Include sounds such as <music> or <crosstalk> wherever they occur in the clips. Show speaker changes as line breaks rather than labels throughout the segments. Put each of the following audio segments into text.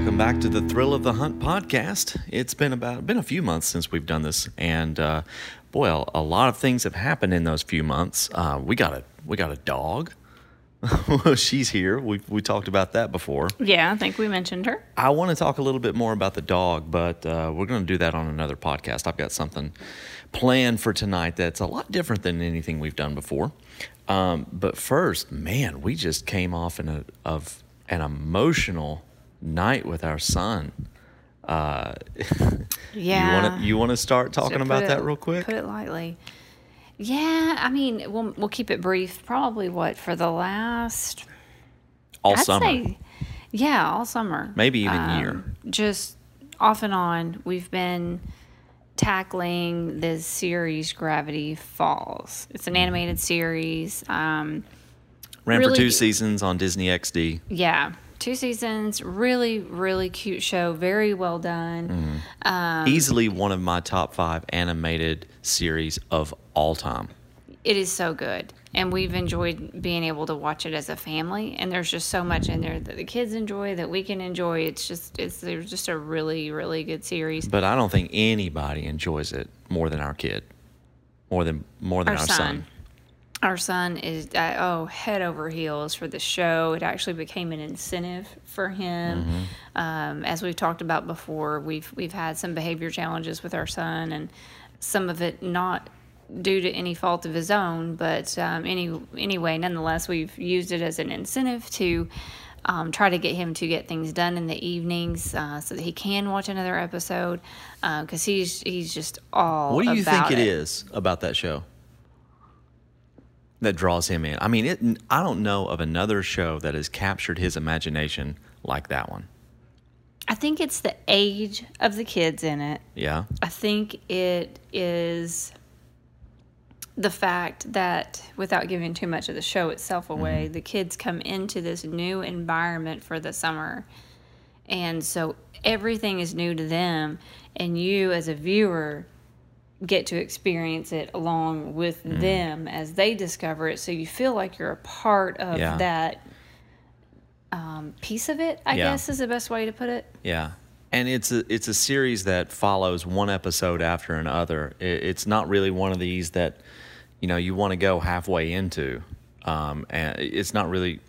Welcome back to the Thrill of the Hunt podcast. It's been about been a few months since we've done this, and uh, boy, a, lot of things have happened in those few months. Uh, we got a we got a dog. <laughs> She's here. We we talked about that before.
Yeah, I think we mentioned her.
I want to talk a little bit more about the dog, but uh, we're going to do that on another podcast. I've got something planned for tonight that's a lot different than anything we've done before. Um, but first, man, we just came off in a, of an emotional night with our son. Uh, <laughs>
Yeah.
You want to you want to start talking
put
about
it-
that real quick?
Put it lightly. Yeah, I mean, we'll we'll keep it brief. Probably what for the last
All
I'd
summer.
say- yeah, all summer.
Maybe even year.
Um, Just off and on, we've been tackling this series, Gravity Falls. It's
Mm-hmm.
an animated series. Um,
Ran for two seasons on Disney XD.
yeah, two seasons. Really, really cute show. Very well done. Um,
Easily one of my top five animated series of all time.
It is so good. And we've enjoyed being able to watch it as a family. And there's just so much in there that the kids enjoy, that we can enjoy. It's just, it's there's just a really, really good series.
But I don't think anybody enjoys it more than our kid, more than more than
Our
our,
son.
son.
Our son is, uh, oh, head over heels for the show. It actually became an incentive for him. Um, as we've talked about before, we've, we've had some behavior challenges with our son, and some of it not due to any fault of his own, but um, any, anyway, nonetheless, we've used it as an incentive to um, try to get him to get things done in the evenings uh, so that he can watch another episode because he's, he's just all
What do you think
about
it is about that show that draws him in? I mean, it. I don't know of another show that has captured his imagination like that one.
I think it's the age of the kids in it.
Yeah.
I think it is the fact that, without giving too much of the show itself mm-hmm. away, the kids come into this new environment for the summer. And so everything is new to them. And you, as a viewer, get to experience it along with them as they discover it. So you feel like you're a part of
Yeah.
that um, piece of it, I
Yeah.
guess is the best way to put it.
Yeah. And it's a it's a series that follows one episode after another. It, it's not really one of these that you know you want to go halfway into. Um, and it's not really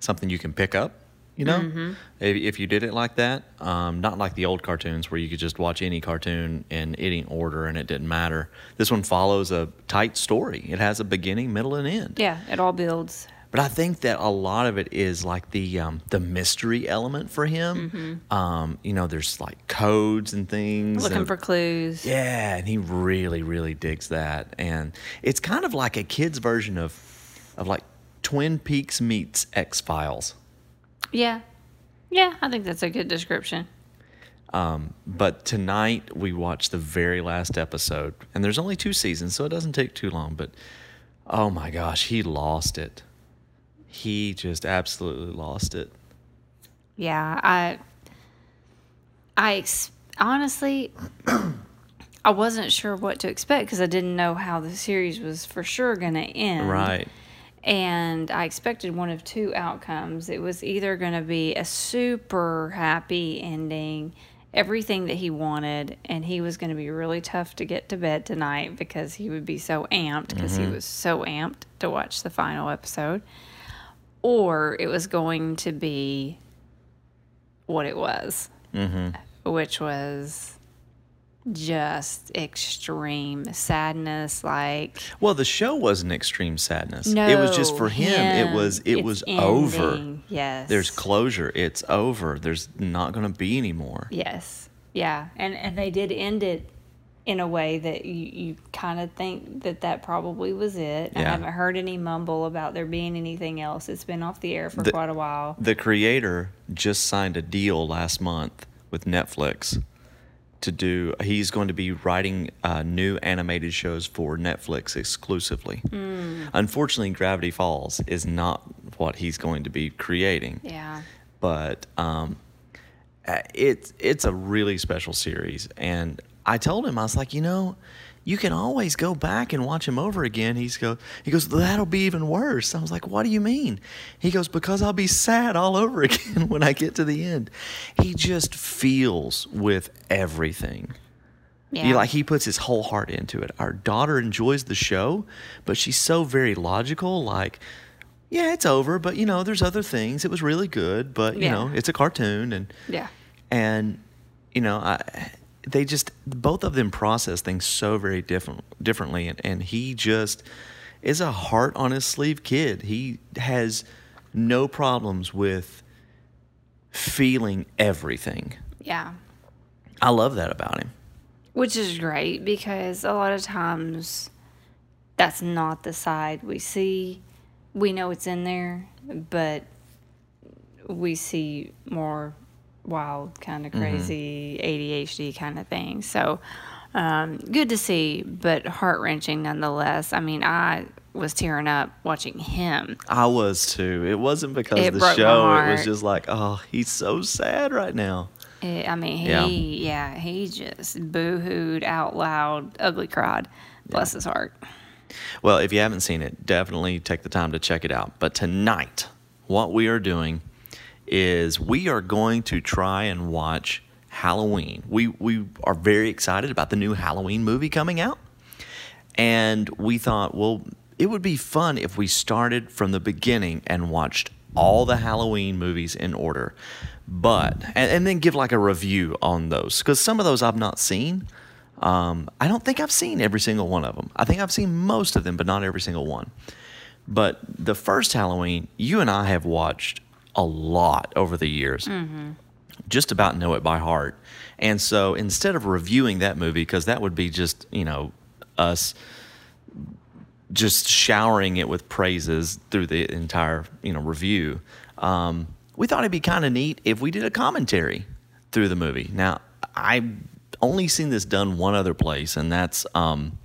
something you can pick up. You know, if, if you did it like that, um, not like the old cartoons where you could just watch any cartoon in any order and it didn't matter. This one follows a tight story. It has a beginning, middle, and end.
Yeah, it all builds.
But I think that a lot of it is like the um, the mystery element for him. Um, you know, there's like codes and things.
Looking
and-
for clues.
yeah, and he really, really digs that. And it's kind of like a kid's version of of like Twin Peaks meets X Files.
Yeah. Yeah, I think that's a good description.
Um, But tonight we watched the very last episode, and there's only two seasons, so it doesn't take too long. But oh my gosh, he lost it. He just absolutely lost it.
Yeah, I I ex- honestly <clears throat> I wasn't sure what to expect because I didn't know how the series was for sure going to end.
Right.
And I expected one of two outcomes. It was either going to be a super happy ending, everything that he wanted, and he was going to be really tough to get to bed tonight because he would be so amped because he mm-hmm. was so amped to watch the final episode. Or it was going to be what it was, mm-hmm. which was just extreme sadness like
Well, the show wasn't extreme sadness. no, it was just for him. It was it was over.
ending. Yes.
There's closure. It's over. There's not going to be any more.
Yes. Yeah. And and they did end it in a way that you, you kind of think that that probably was it. I haven't heard any mumble about there being anything else. It's been off the air for
The-
quite a while.
The creator just signed a deal last month with Netflix to do. He's going to be writing uh, new animated shows for Netflix exclusively. Unfortunately, Gravity Falls is not what he's going to be creating.
Yeah.
but um, uh, it's it's a really special series. And I told him I was like, you know, you can always go back and watch him over again. He's go, he goes, that'll be even worse. I was like, what do you mean? He goes, because I'll be sad all over <laughs> again when I get to the end. He just feels with everything.
Yeah.
He, like he puts his whole heart into it. Our daughter enjoys the show, but she's so very logical. Like, yeah, it's over, but you know, there's other things. It was really good, but you
Yeah.
know, it's a cartoon, and
yeah.
and you know, I, they just both of them process things so very different differently, and, and he just is a heart on his sleeve kid. He has no problems with feeling everything.
Yeah.
I love that about him.
Which is great because a lot of times that's not the side we see. We know it's in there, but we see more wild, kind of crazy ADHD kind of thing. So um, good to see, but heart wrenching nonetheless. I mean, I was tearing up watching him.
I was too. It wasn't because
It
of the show. It was just like, oh, he's so sad right now.
Eh, I mean,
Yeah.
he, yeah, he just boo hooed out loud, ugly cried. Bless his heart.
Well, if you haven't seen it, definitely take the time to check it out. But tonight, what we are doing is we are going to try and watch Halloween. We we are very excited about the new Halloween movie coming out. And we thought, well, it would be fun if we started from the beginning and watched all the Halloween movies in order. But, and, and then give like a review on those. Because some of those I've not seen. Um, I don't think I've seen every single one of them. I think I've seen most of them, but not every single one. But the first Halloween, you and I have watched a lot over the years just about know it by heart. And so instead of reviewing that movie, because that would be just, you know, us just showering it with praises through the entire, you know, review, um, we thought it'd be kind of neat if we did a commentary through the movie. Now, I've only seen this done one other place, and that's um,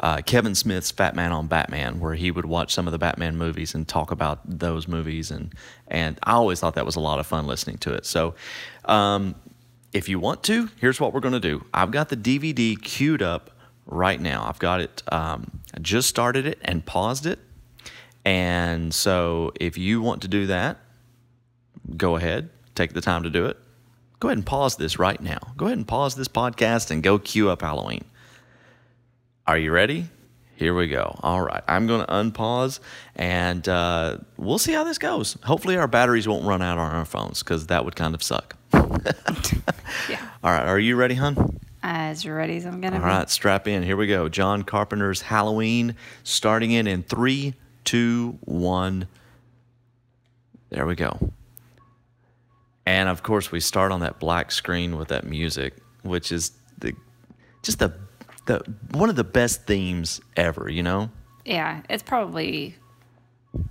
uh, Kevin Smith's Fat Man on Batman, where he would watch some of the Batman movies and talk about those movies, and and I always thought that was a lot of fun listening to it. So, um, if you want to, here's what we're going to do. I've got the DVD queued up right now. I've got it. Um, I just started it and paused it, and so if you want to do that, go ahead, take the time to do it. Go ahead and pause this right now. Go ahead and pause this podcast and go queue up Halloween. Are you ready? Here we go. All right. I'm going to unpause and uh, we'll see how this goes. Hopefully, our batteries won't run out on our phones because that would kind of suck. <laughs>
Yeah.
All right. Are you ready, hun?
As ready as I'm going to
All
be.
right. Strap in. Here we go. John Carpenter's Halloween starting in in three, two, one. There we go. And of course, we start on that black screen with that music, which is the just the the one of the best themes ever. You know.
Yeah, it's probably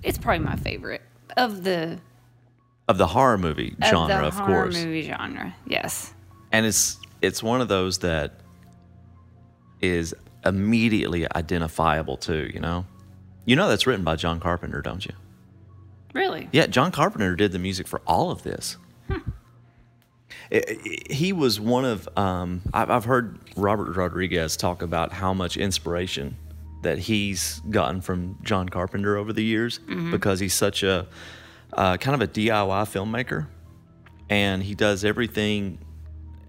it's probably my favorite of the
of the horror movie
of
genre,
the
of
horror
course.
movie genre. Yes.
And it's it's one of those that is immediately identifiable too, you know? You know that's written by John Carpenter, don't you?
Really?
Yeah, John Carpenter did the music for all of this. He was one of um, I've, I've heard Robert Rodriguez talk about how much inspiration that he's gotten from John Carpenter over the years because he's such a uh, kind of a DIY filmmaker, and he does everything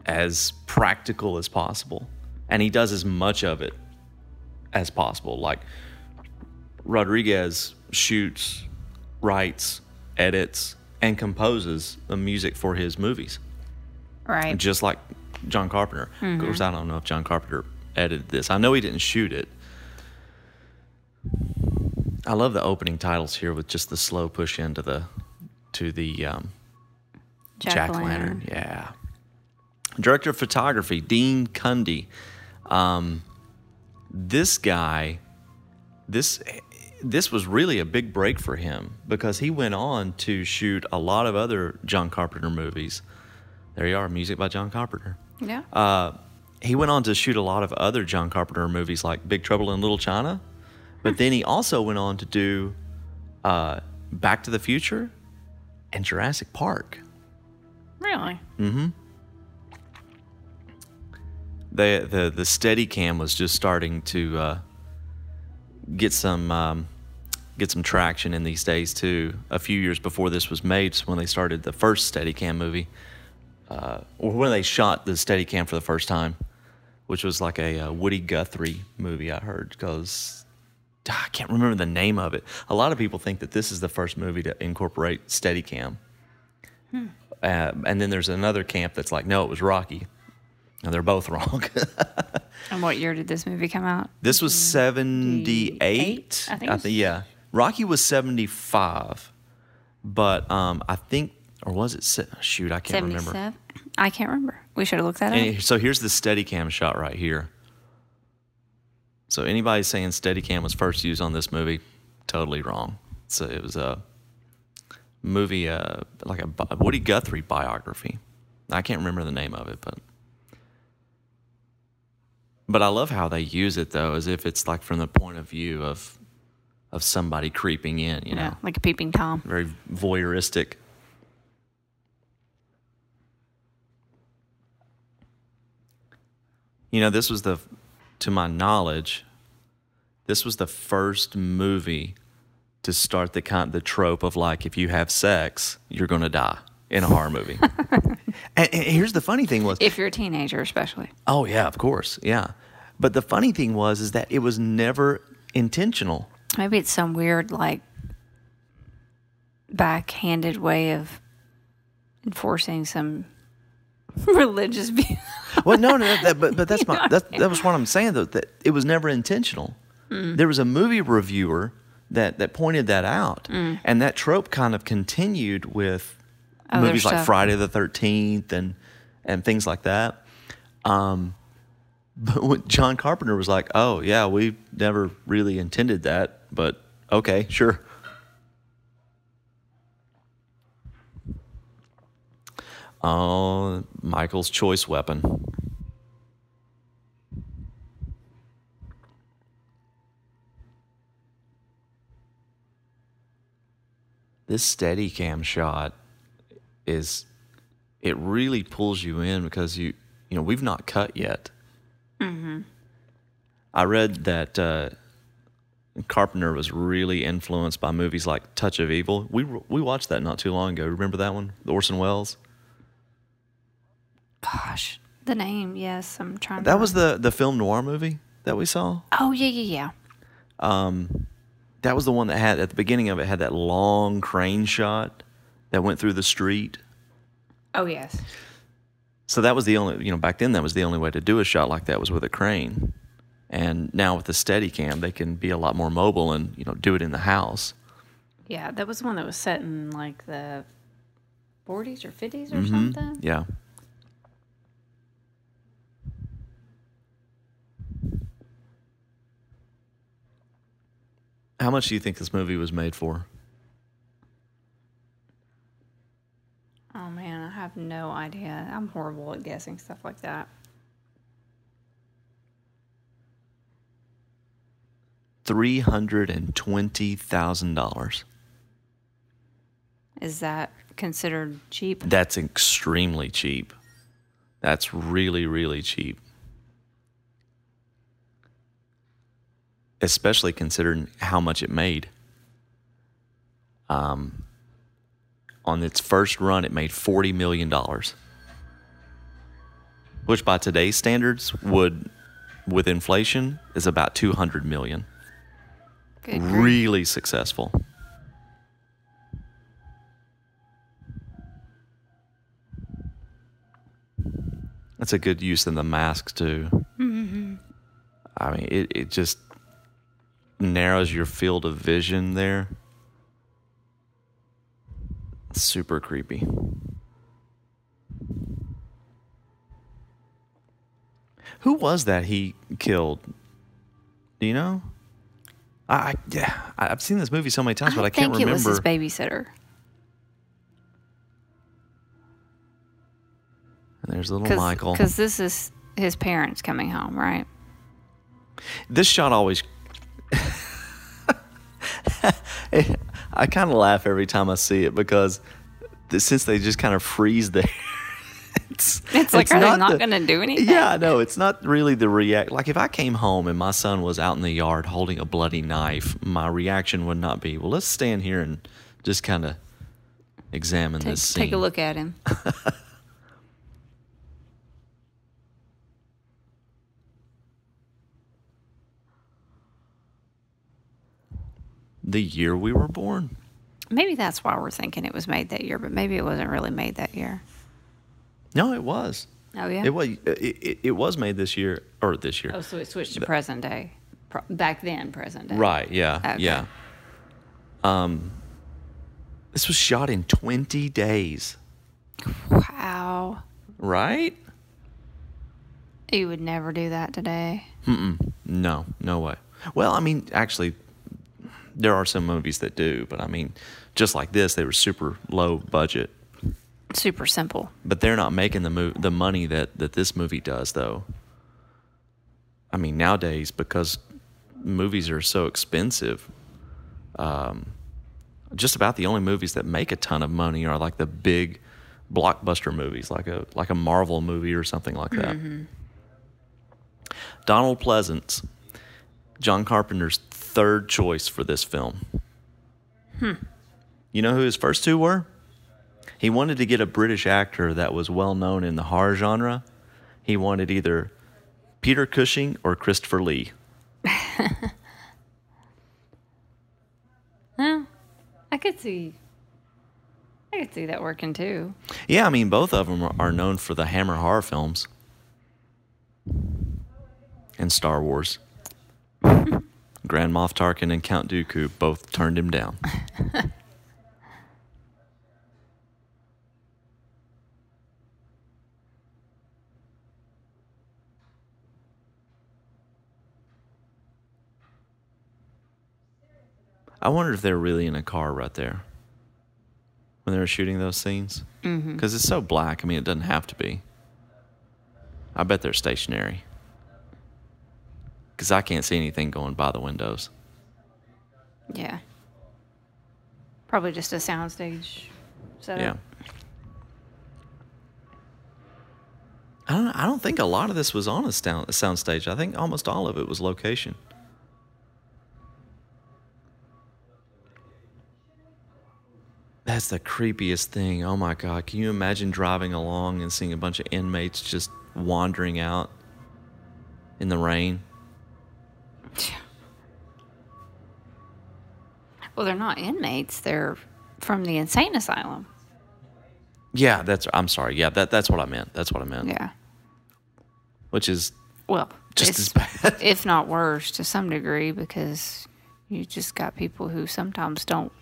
as practical as possible, and he does as much of it as possible. Like Rodriguez shoots, writes, edits, and composes the music for his movies,
Right.
just like John Carpenter. Of course, I don't know if John Carpenter edited this. I know he didn't shoot it. I love the opening titles here with just the slow push into the to the um, Jack Lantern. Yeah. Director of photography, Dean Cundey. Um, this guy, this this was really a big break for him because he went on to shoot a lot of other John Carpenter movies. There you are, music by John Carpenter.
Yeah.
Uh, he went on to shoot a lot of other John Carpenter movies like Big Trouble in Little China, but then he also went on to do uh, Back to the Future and Jurassic Park.
really? Mm-hmm.
They the the Steadicam was just starting to uh, get some um, get some traction in these days too. A few years before this was made, so when they started the first Steadicam movie, uh, or when they shot the Steadicam for the first time, which was like a, uh Woody Guthrie movie. I heard because I can't remember the name of it. A lot of people think that this is the first movie to incorporate Steadicam. Uh, and then there's another camp that's like, no, it was Rocky. And they're both <laughs> wrong.
And what year did this movie come out?
this was 78.
I think it was-
yeah. Rocky was 75. But um, I think, or was it, shoot, I can't remember.
I can't remember. We should have looked that up.
So here's the Steadicam shot right here. So anybody saying Steadicam was first used on this movie, totally wrong. So it was a movie, uh, like a bi- Woody Guthrie biography. I can't remember the name of it, but but I love how they use it though, as if it's like from the point of view of of somebody creeping in. You know,
Yeah, like a peeping Tom.
very voyeuristic. You know, this was the, to my knowledge, this was the first movie to start the kind the trope of like if you have sex, you're gonna die in a horror movie. <laughs> and, and here's the funny thing was,
If you're a teenager, especially.
oh yeah, of course, yeah. But the funny thing was is that it was never intentional.
Maybe it's some weird, like, backhanded way of enforcing some <laughs> religious view.
Well, no, no, that, but but <laughs> that's my that that was what I'm saying though that it was never intentional.
Mm.
There was a movie reviewer that that pointed that out, and that trope kind of continued with
Mm. Other
movies like. Friday the Thirteenth and and things like that. Um, but when John Carpenter was like, "Oh yeah, we never really intended that, but okay, sure." Oh, Michael's choice weapon. This steady cam shot is it really pulls you in because you you know we've not cut yet. I read that uh, Carpenter was really influenced by movies like Touch of Evil. We we watched that not too long ago. Remember that one, the Orson Welles?
Gosh, the name, yes. I'm trying to.
That was the the film noir movie that we saw.
Oh, yeah, yeah, yeah.
Um, That was the one that had at the beginning of it had that long crane shot that went through the street.
Oh, yes.
So that was the only you know back then that was the only way to do a shot like that was with a crane. And now with the Steadicam, they can be a lot more mobile and you know do it in the house.
Yeah, that was one that was set in like the 40s or 50s or
Mm-hmm.
something.
Yeah. How much do you think this movie was made for?
Oh, man, I have no idea. I'm horrible at guessing stuff like that.
Three hundred and twenty thousand dollars.
Is that considered cheap?
That's extremely cheap. That's really, really cheap. Especially considering how much it made. Um, on its first run, it made $40 million, which by today's standards would, with inflation, is about 200 million.
Good.
Really successful. That's a good use in the mask too. I mean, it, it just narrows your field of vision there. Super creepy. Who was that he killed? Do you know? I, I yeah, I- I've seen this movie so many times, but I can't remember.
I think it was his babysitter.
And There's little Michael.
Because this is his parents coming home, right?
This shot always. <laughs> I kind of laugh every time I see it because since they just kind of freeze there, it's <laughs>
It's like, are they not
the-
going to do anything?
Yeah, no, it's not really the react. Like if I came home and my son was out in the yard holding a bloody knife, my reaction would not be, "Well, let's stand here and just kind of examine
Take,
this scene."
take a look at him. <laughs>
The year we were born.
Maybe that's why we're thinking it was made that year, but maybe it wasn't really made that year.
No, it was.
Oh, yeah?
It was. It, it, it was made this year or this year.
Oh, so it switched to present day. Pro- back then, present day.
Right. Yeah.
Okay.
Yeah. Um, this was shot in 20 days.
Wow.
Right?
You would never do that today.
No, no way. Well, I mean, actually, there are some movies that do, but I mean, just like this, they were super low budget.
Super simple.
But they're not making the mo- the money that, that this movie does, though. I mean, nowadays, because movies are so expensive, um, just about the only movies that make a ton of money are like the big blockbuster movies, like a like a Marvel movie or something like that. Donald Pleasence, John Carpenter's third choice for this film. Hmm. You know who his first two were? He wanted to get a British actor that was well known in the horror genre. He wanted either Peter Cushing or Christopher Lee. <laughs>
Huh? I could see. I could see that working too.
Yeah, I mean, both of them are known for the Hammer horror films and Star Wars. Grand Moff Tarkin and Count Dooku both turned him down. <laughs> I wonder if they're really in a car right there when they were shooting those scenes. Mm-hmm. Because it's so black. I mean, it doesn't have to be. I bet they're stationary. Because I can't see anything going by the windows.
Yeah. Probably just a soundstage setup.
Yeah. I don't. I don't think a lot of this was on a sound a soundstage. I think almost all of it was location. That's the creepiest thing. Oh my god! Can you imagine driving along and seeing a bunch of inmates just wandering out in the rain? <sighs>
Well, they're not inmates. They're from the insane asylum.
Yeah, that's. I'm sorry. Yeah, that that's what I meant. That's what I meant.
Yeah.
Which is
Well,
just as bad. <laughs>
if not worse, to some degree, because you just got people who sometimes don't,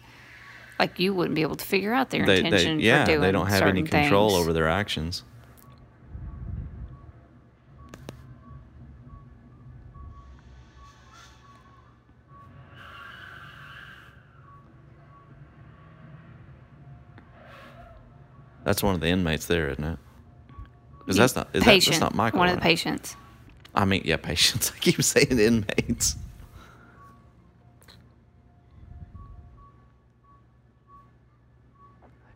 like you wouldn't be able to figure out their
they, they,
intention
yeah,
for doing
they don't have any control
things.
over their actions. That's one of the inmates there, isn't it? Because that's not is that, that's not Michael.
One of the
right?
patients.
I mean, yeah, patients. <laughs> I keep saying inmates.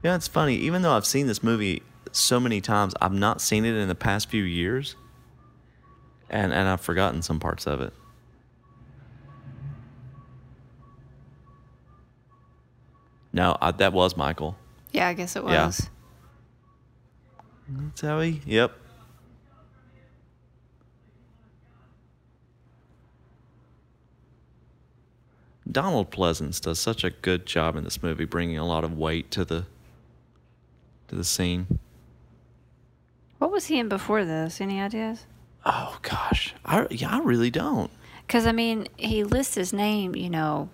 Yeah, it's funny. Even though I've seen this movie so many times, I've not seen it in the past few years, and and I've forgotten some parts of it. No, I, that was Michael.
Yeah, I guess it was. Yeah.
That's how he. Yep. Donald Pleasence does such a good job in this movie, bringing a lot of weight to the to the scene.
What was he in before this? Any ideas?
Oh gosh, I yeah, I really don't.
Because I mean, he lists his name. You know.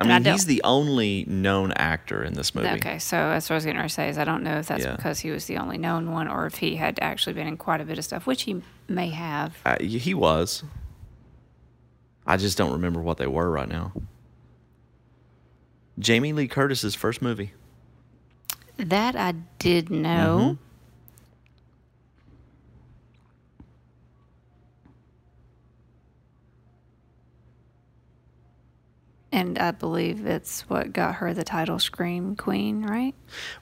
I
And I
mean, he's the only known actor in this movie.
Okay, so that's what I was going to say. Is I don't know if that's
Yeah.
because he was the only known one, or if he had actually been in quite a bit of stuff, which he may have.
Uh, he was. I just don't remember what they were right now. Jamie Lee Curtis's first movie.
That I did know. And I believe it's what got her the title Scream Queen, right?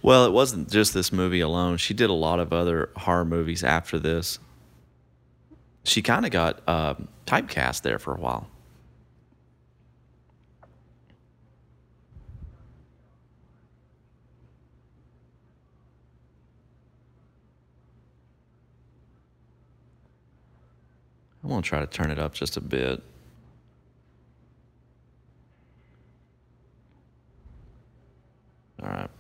Well, it wasn't just this movie alone. She did a lot of other horror movies after this. She kind of got uh, typecast there for a while. I'm going to try to turn it up just a bit. All right.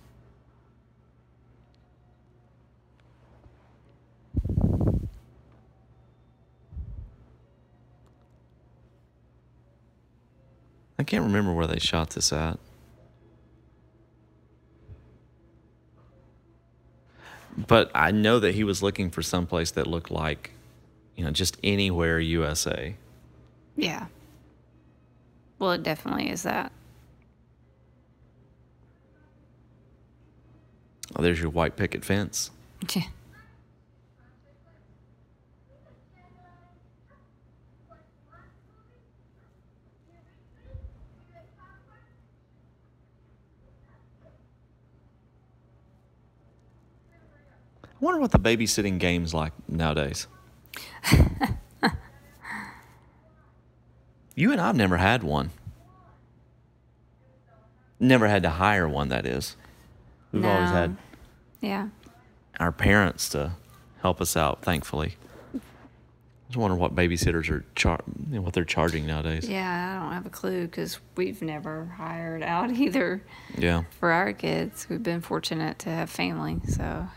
I can't remember where they shot this at. But I know that he was looking for someplace that looked like, you know, just anywhere USA.
Yeah. Well, it definitely is that.
Oh, there's your white picket fence.
Yeah.
I wonder what the babysitting game's like nowadays. <laughs> you and I've never had one. Never had to hire one, that is. We've always had
Yeah.
our parents to help us out, thankfully. I just wonder what babysitters are char- what they're charging nowadays.
Yeah, I don't have a clue because we've never hired out <laughs> either
Yeah.
for our kids. We've been fortunate to have family, so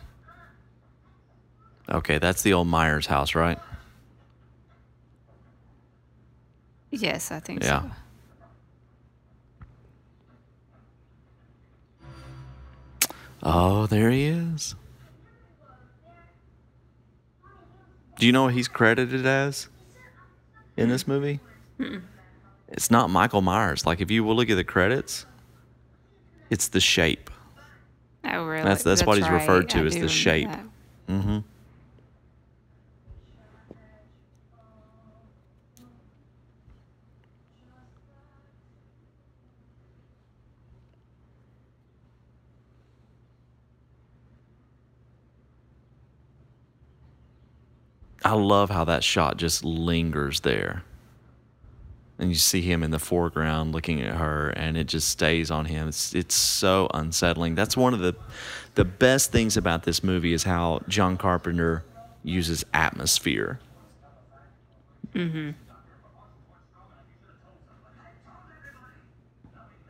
Okay, that's the old Myers house, right?
yes, I think
Yeah.
so.
Oh, there he is. Do you know what he's credited as in this movie? It's not Michael Myers. Like if you will look at the credits, it's the shape.
Oh, really?
That's- that's what he's referred to
I
as the shape. Mm-hmm. I love how that shot just lingers there. And you see him in the foreground looking at her and it just stays on him. It's it's so unsettling. That's one of the the best things about this movie is how John Carpenter uses atmosphere. Mm-hmm.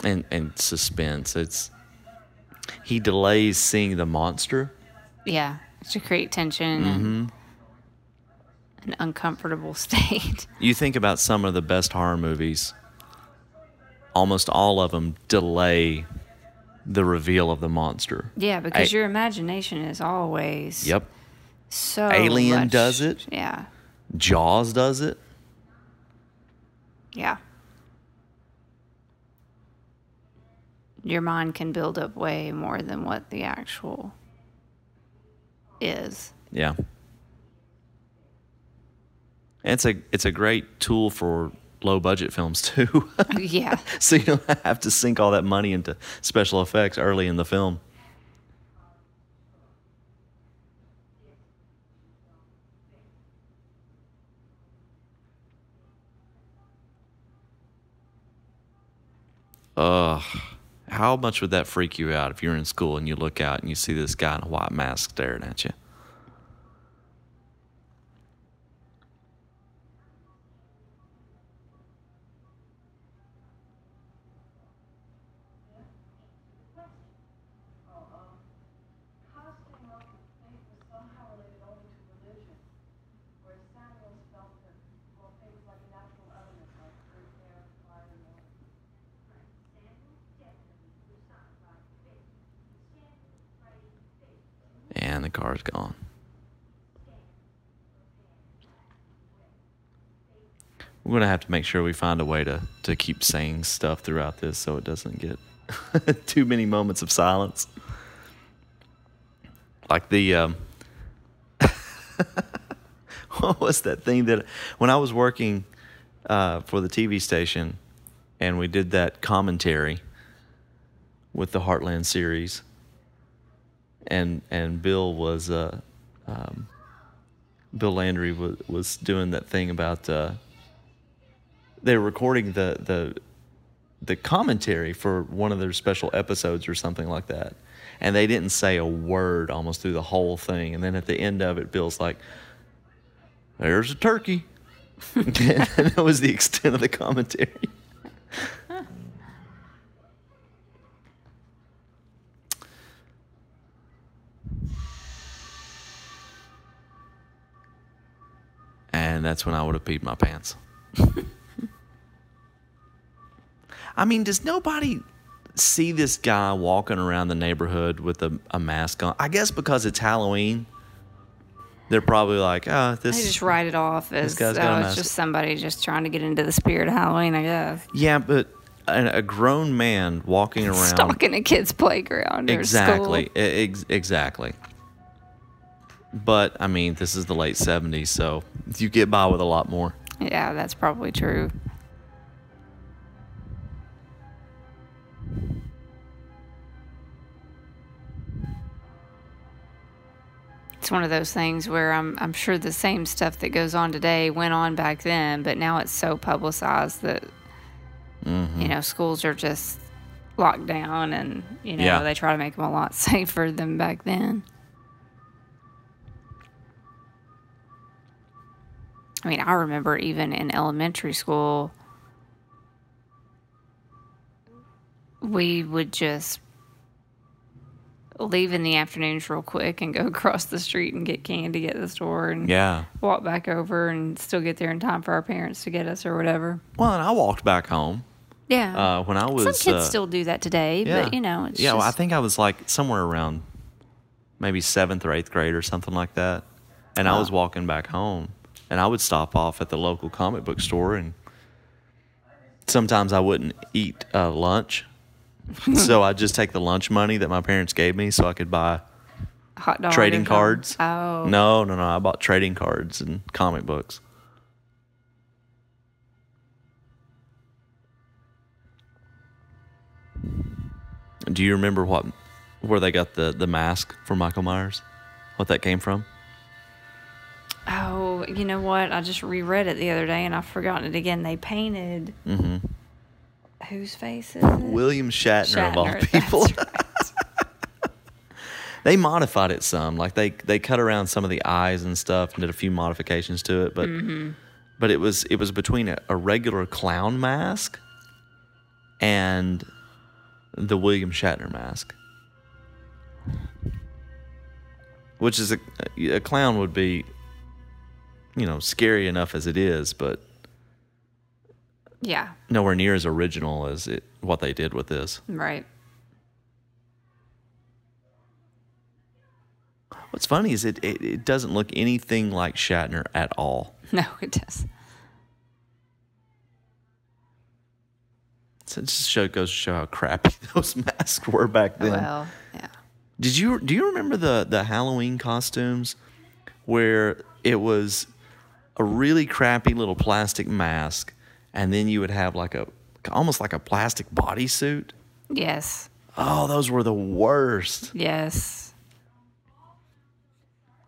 And and suspense. It's he delays seeing the monster.
Yeah, to create tension
Mm-hmm.
An uncomfortable <laughs> state.
You think about some of the best horror movies, almost all of them delay the reveal of the monster.
Yeah, because
I-
your imagination is always
Yep.
so.
Alien
much-
does it.
Yeah,
Jaws does it.
yeah. Your mind can build up way more than what the actual is.
Yeah. And it's a it's a great tool for low budget films too. <laughs>
yeah,
so you don't have to sink all that money into special effects early in the film. Ugh. How much would that freak you out if you're in school and you look out and you see this guy in a white mask staring at you?
casting off of faith was somehow related only to religion, whereas Samuels felt that, well, faith was like a natural element, like earth, air, fire, and water.
And the car's gone. We're going to have to make sure we find a way to, to keep saying stuff throughout this so it doesn't get <laughs> too many moments of silence. Like the. Um, <laughs> what was that thing that. When I was working uh, for the TV station, and we did that commentary with the Heartland series. And and Bill was uh, um, Bill Landry was was doing that thing about uh, they were recording the the the commentary for one of their special episodes or something like that. And they didn't say a word almost through the whole thing. And then at the end of it, Bill's like, There's a turkey. <laughs> and that was the extent of the commentary. And that's when I would have peed my pants. <laughs> I mean, does nobody see this guy walking around the neighborhood with a, a mask on? I guess because it's Halloween. They're probably like, ah,
They
this.
just write it off as oh, it's just somebody just trying to get into the spirit of Halloween, I guess.
yeah, but a, a grown man walking <laughs> around.
Stalking a kid's playground or
exactly,
school.
e- ex- exactly. But I mean, this is the late '70s, so you get by with a lot more.
Yeah, that's probably true. It's one of those things where I'm I'm sure the same stuff that goes on today went on back then, but now it's so publicized that
Mm-hmm.
you know schools are just locked down, and you know
Yeah.
they try to make them a lot <laughs> safer than back then. I mean, I remember even in elementary school, we would just leave in the afternoons real quick and go <laughs> across the street and get candy at the store and
Yeah.
walk back over and still get there in time for our parents to get us or whatever.
Well, and I walked back home
Yeah.
uh, when I was.
Some kids
uh,
still do that today, but you know, it's
yeah. Well, I think I was like somewhere around maybe seventh or eighth grade or something like that, and I was walking back home, and I would stop off at the local comic book store, and sometimes I wouldn't eat uh, lunch, <laughs> so I'd just take the lunch money that my parents gave me so I could buy
hot dog
trading cards.
Oh,
No, no, no. I bought trading cards and comic books. Do you remember what where they got the the mask for Michael Myers? What that came from?
Oh, you know what? I just reread it the other day and I've forgotten it again. They painted
Mm-hmm.
whose face is it?
William Shatner, of all people.
right. <laughs>
they modified it some. Like they they cut around some of the eyes and stuff and did a few modifications to it, but
Mm-hmm.
but it was it was between a, a regular clown mask and the William Shatner mask. Which is a a clown would be you know, scary enough as it is, but
yeah,
nowhere near as original as it what they did with this.
right.
What's funny is it, it, it doesn't look anything like Shatner at all. <laughs>
No, it does.
So it just show, goes to show how crappy <laughs> those masks were back then.
Well, yeah.
Did you do you remember the the Halloween costumes where it was a really crappy little plastic mask and then you would have like a almost like a plastic bodysuit?
Yes.
Oh, those were the worst.
Yes.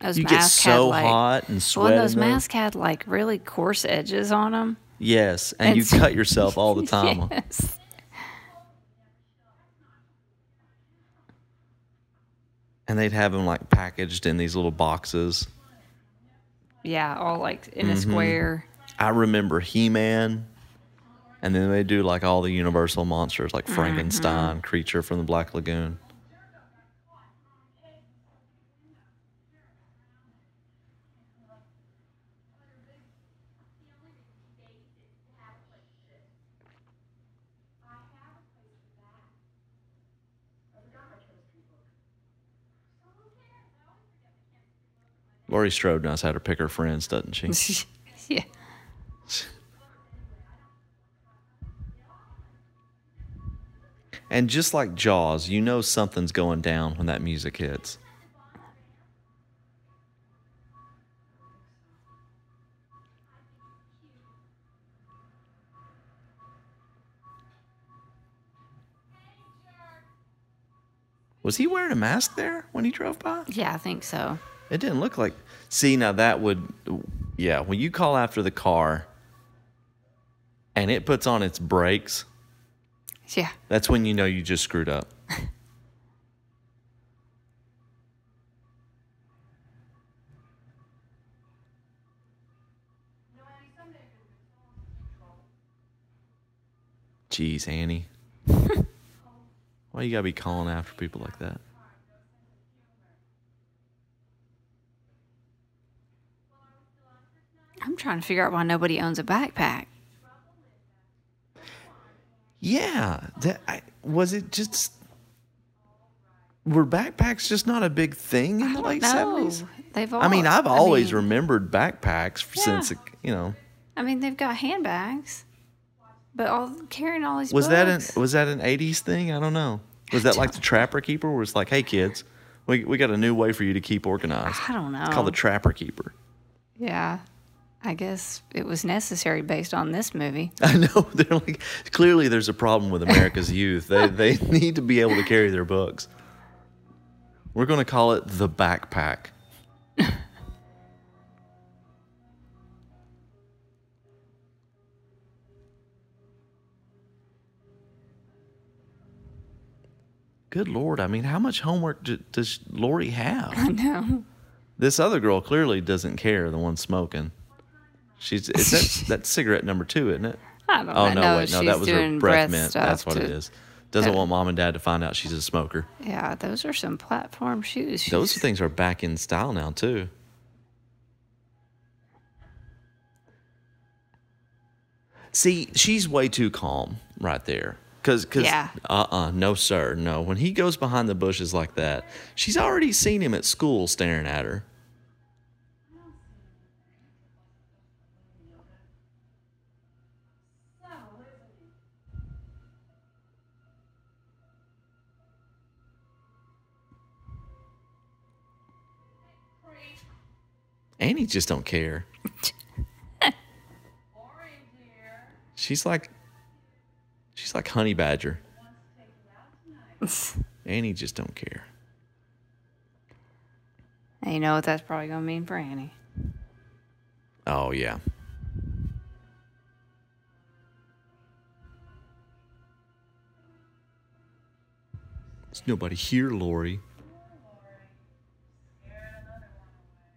Those
You get so
like,
hot and
Well,
sweat.
and those masks had like really coarse edges on them.
Yes, and you cut yourself all the <laughs> time.
Yes.
And they'd have them like packaged in these little boxes.
Yeah, all like in
Mm-hmm.
a square.
I remember He Man, and then they do like all the Universal monsters like Frankenstein, Creature from the Black Lagoon. Laurie Strode knows how to pick her friends, doesn't she? <laughs>
yeah.
And just like Jaws, you know something's going down when that music hits. Was he wearing a mask there when he drove by?
Yeah, I think so.
It didn't look like. See, now that would, yeah. When you call after the car, and it puts on its brakes,
Yeah.
that's when you know you just screwed up.
You know, Annie, someday you're gonna be so control.
Jeez, Annie. <laughs> Why you gotta be calling after people like that?
I'm trying to figure out why nobody owns a backpack.
Yeah, that I, was it just were backpacks just not a big thing in the late seventies?
they've all.
I mean, I've always
mean,
remembered backpacks
Yeah.
since you know.
I mean, they've got handbags, but all carrying all these.
Was that an was that an eighties thing? I don't know. Was that like the <laughs> Trapper Keeper, where it's like, hey kids, we we got a new way for you to keep organized.
I don't know.
It's called the Trapper Keeper.
Yeah, I guess it was necessary based on this movie. <laughs>
I know <laughs> they're like clearly there's a problem with America's youth. They <laughs> they need to be able to carry their books. We're going to call it the backpack. Good lord! I mean, how much homework d- does Laurie have?
I know.
This other girl clearly doesn't care. The one smoking. She's it's that that cigarette number two, isn't it?
I don't
Oh
know.
no, wait, no, that was her breath,
breath
mint. That's what it
to-
is. Doesn't want mom and dad to find out she's a smoker.
Yeah, those are some platform shoes.
Those things are back in style now too. See, she's way too calm right there. Cause, cause,
Yeah.
uh-uh, no sir, no. When he goes behind the bushes like that, she's already seen him at school staring at her. Annie just don't care.
Laurie,
She's like, she's like Honey Badger.
wants to take you out tonight.
Annie just don't care.
And you know what that's probably gonna mean for Annie.
Oh yeah. There's nobody here, Laurie.
Scared another one away.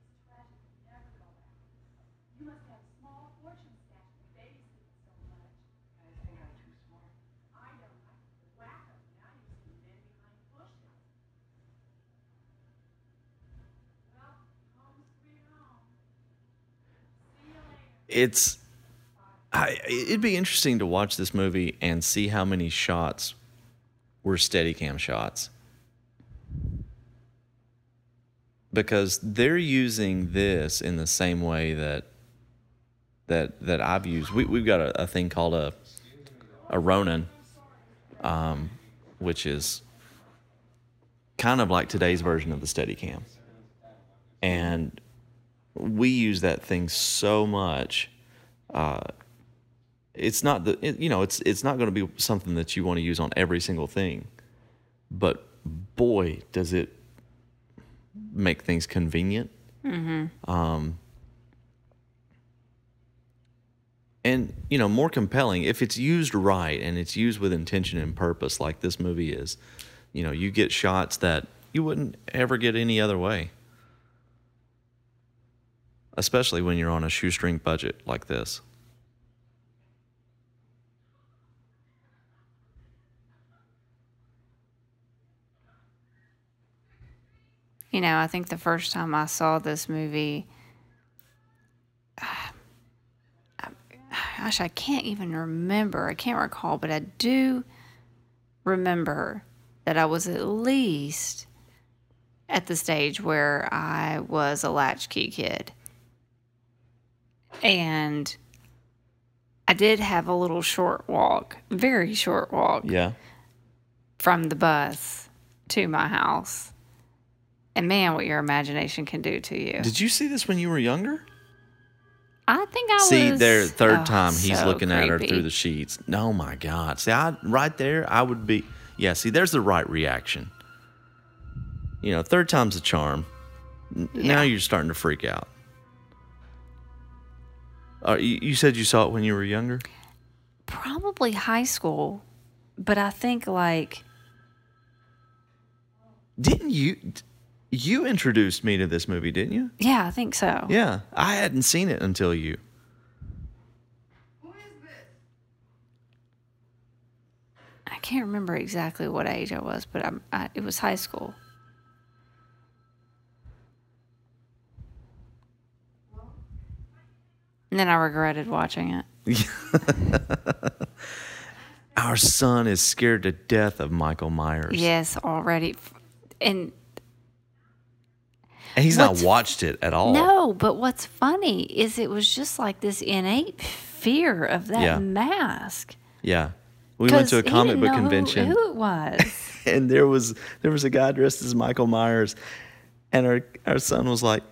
It's tragic you never go back. You must have a small fortune stashed for babysitting so much. I think I'm too smart. I don't. I could whack 'em. Now you see men behind bushes. Well, home sweet home. See you later.
It's I, it'd be interesting to watch this movie and see how many shots were Steadicam shots. Because they're using this in the same way that that that I've used. We, we've got a, a thing called a a Ronin, um, which is kind of like today's version of the Steadicam, and we use that thing so much. Uh, it's not the it, you know it's it's not going to be something that you want to use on every single thing, but boy, does it make things convenient. Um, and you know more compelling if it's used right and it's used with intention and purpose, like this movie is. You know, you get shots that you wouldn't ever get any other way especially when you're on a shoestring budget like this.
You know, I think the first time I saw this movie, uh, gosh, I can't even remember. I can't recall, but I do remember that I was at least at the stage where I was a latchkey kid. And I did have a little short walk, very short walk
Yeah.
from the bus to my house. And man, what your imagination can do to you.
Did you see this when you were younger?
I think I was.
See,
was.
there, third
oh,
time he's
so
looking at her through the sheets. Oh my God! See, I right there, I would be. Yeah, see, there's the right reaction. You know, third time's a charm. N- Now you're starting to freak out. Uh, you, you said you saw it when you were younger?
Probably high school, but I think like
Didn't you? You introduced me to this movie, didn't you?
yeah, I think so.
Yeah, I hadn't seen it until you.
Who is this?
I can't remember exactly what age I was, but I'm, I, it was high school. And then I regretted watching it. <laughs>
Our son is scared to death of Michael Myers.
Yes, already. And
And he's not watched it at all.
no, but what's funny is it was just like this innate fear of that
Yeah.
mask.
Yeah. We went to a comic book
know who-
convention.
Who, it was. <laughs>
and there was there was a guy dressed as Michael Myers, and our our son was like,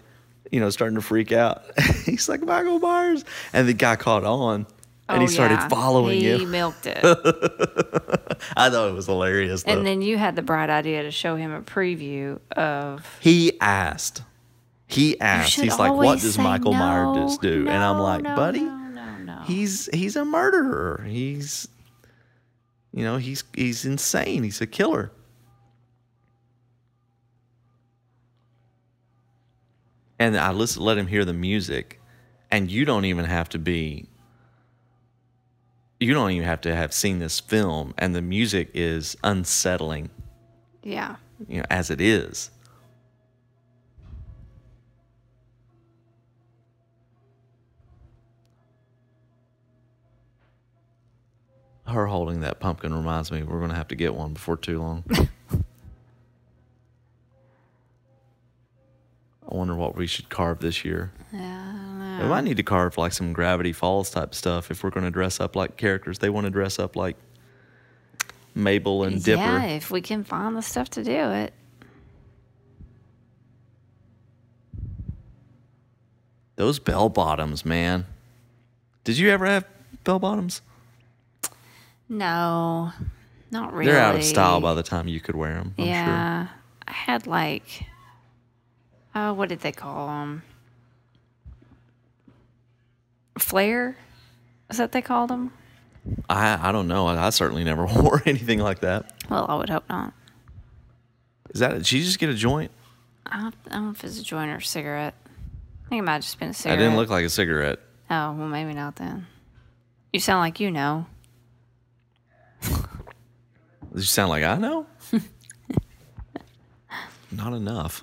you know, starting to freak out. <laughs> He's like Michael Myers, and the guy caught on, and he
Oh,
started
yeah.
following
he
him.
milked it. <laughs>
I thought it was hilarious. Though.
and then you had the bright idea to show him a preview of.
he asked, he asked, he's like, "What does Michael
no,
Myers do?" and I'm like,
no,
"Buddy,
no, no, no.
he's he's a murderer. He's, you know, he's he's insane. He's a killer." And I listen, let him hear the music, and you don't even have to be. You don't even have to have seen this film, and the music is unsettling,
Yeah.
you know, as it is. Her holding that pumpkin reminds me we're going to have to get one before too long. <laughs> I wonder what we should carve this year.
Yeah. I don't
We might need to carve like some Gravity Falls type stuff if we're going to dress up like characters. They want to dress up like Mabel and Dipper.
Yeah, if we can find the stuff to do it.
Those bell bottoms, man. Did you ever have bell bottoms?
No, not really.
They're out of style by the time you could wear them. I'm
yeah, I had like, oh, what did they call them? Flare? Is that what they called them?
I I don't know. I, I certainly never <laughs> wore anything like that.
Well, I would hope not.
Is that? Did you just get a joint?
I don't, I don't know if it's a joint or a cigarette. I think it might have just been a
That
cigarette.
didn't look like a cigarette.
Oh, well, maybe not then. You sound like you know. <laughs>
You sound like I know? <laughs> Not enough.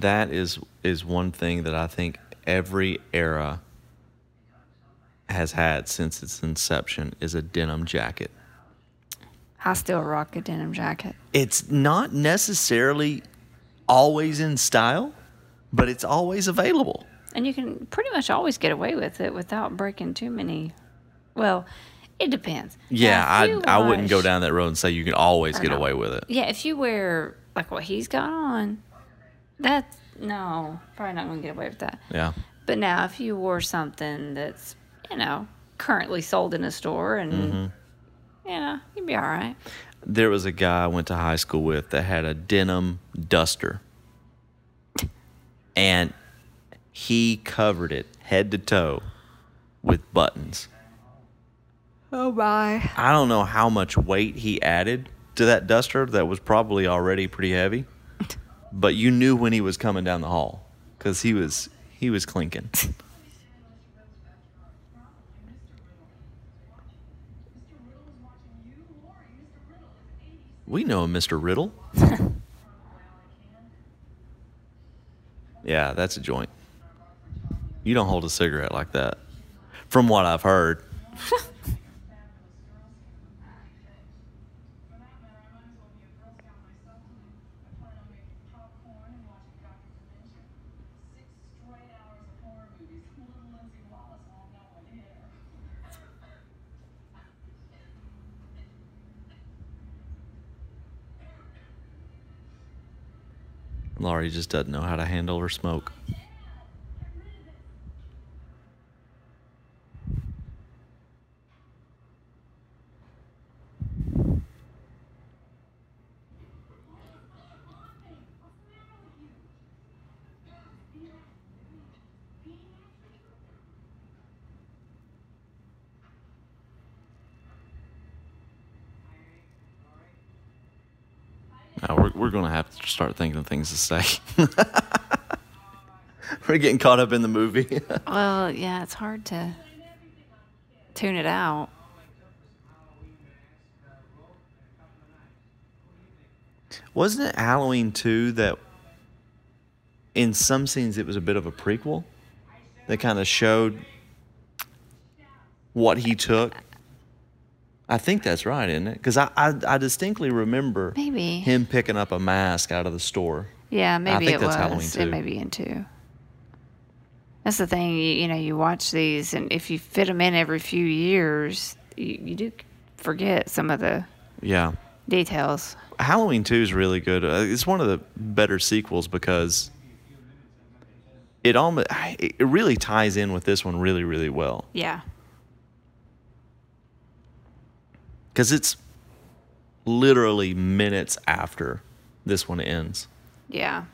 That is is one thing that I think every era has had since its inception is a denim jacket.
I still rock a denim jacket.
it's not necessarily always in style, but it's always available.
And you can pretty much always get away with it without breaking too many. Well, it depends.
Yeah, I I wouldn't go down that road and say you can always get
no.
away with it.
Yeah, if you wear like what he's got on, that's no, probably not going to get away with that.
Yeah.
But now, if you wore something that's you know currently sold in a store, and
Mm-hmm.
you know you'd be all right.
There was a guy I went to high school with that had a denim duster. And he covered it head to toe with buttons.
Oh my!
I don't know how much weight he added to that duster that was probably already pretty heavy. But you knew when he was coming down the hall cuz he was he was clinking. <laughs> We know a Mr. Riddle. yeah, that's a joint. You don't hold a cigarette like that. From what I've heard. <laughs> Laurie just doesn't know how to handle her smoke. Now we're we're gonna have to start thinking of things to say. <laughs> we're getting caught up in the movie. <laughs>
Well, yeah, it's hard to tune it out.
Wasn't it Halloween 2 that in some scenes it was a bit of a prequel that kind of showed what he took? I think that's right, isn't it? Because I, I, I distinctly remember
Maybe.
him picking up a mask out of the store.
Yeah, maybe
think
it
that's
was.
Halloween,
It may be in two. That's the thing. You, you know, you watch these, and if you fit them in every few years, you, you do forget some of the
Yeah.
details.
Halloween 2 is really good. Uh, It's one of the better sequels because it almost it really ties in with this one really really well.
Yeah.
Cuz it's literally minutes after this one ends.
Yeah.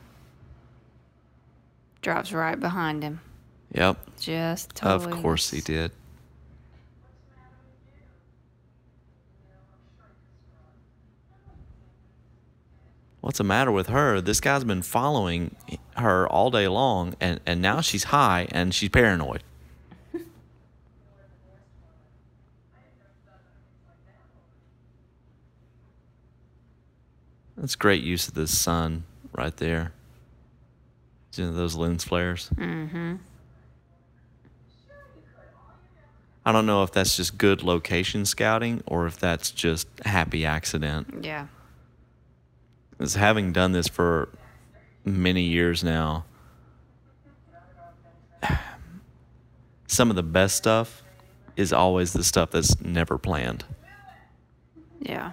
Drops right behind him.
Yep.
Just totally.
Of course he did. What's the matter with her? This guy's been following her all day long, and, and now she's high and she's paranoid. That's great use of the sun right there. You know, those lens flares.
Mm-hmm.
I don't know if that's just good location scouting or if that's just happy accident.
Yeah.
Because having done this for many years now, <sighs> some of the best stuff is always the stuff that's never planned.
Yeah.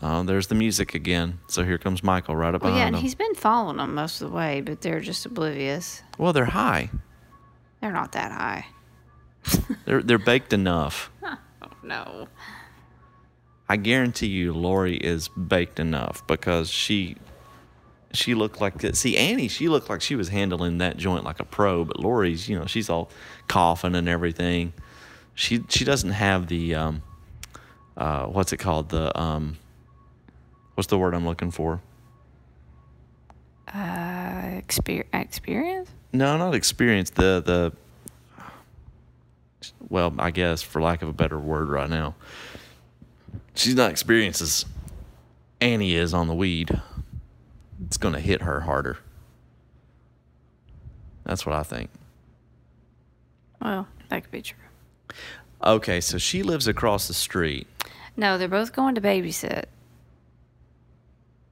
Oh, there's the music again. So here comes Michael right up
Well, yeah, and
them.
he's been following them most of the way, but they're just oblivious.
Well, they're high.
They're not that high. <laughs>
They're they're baked enough. <laughs>
Oh, no.
I guarantee you, Laurie is baked enough because she she looked like see Annie. She looked like she was handling that joint like a pro, but Laurie's you know she's all coughing and everything. She she doesn't have the um uh what's it called the um what's the word I'm looking for?
Uh, exper- experience?
No, not experience. The the well, I guess for lack of a better word right now, she's not experienced as Annie is on the weed. It's going to hit her harder. That's what I think.
Well, that could be true.
Okay, so she lives across the street.
No, they're both going to babysit.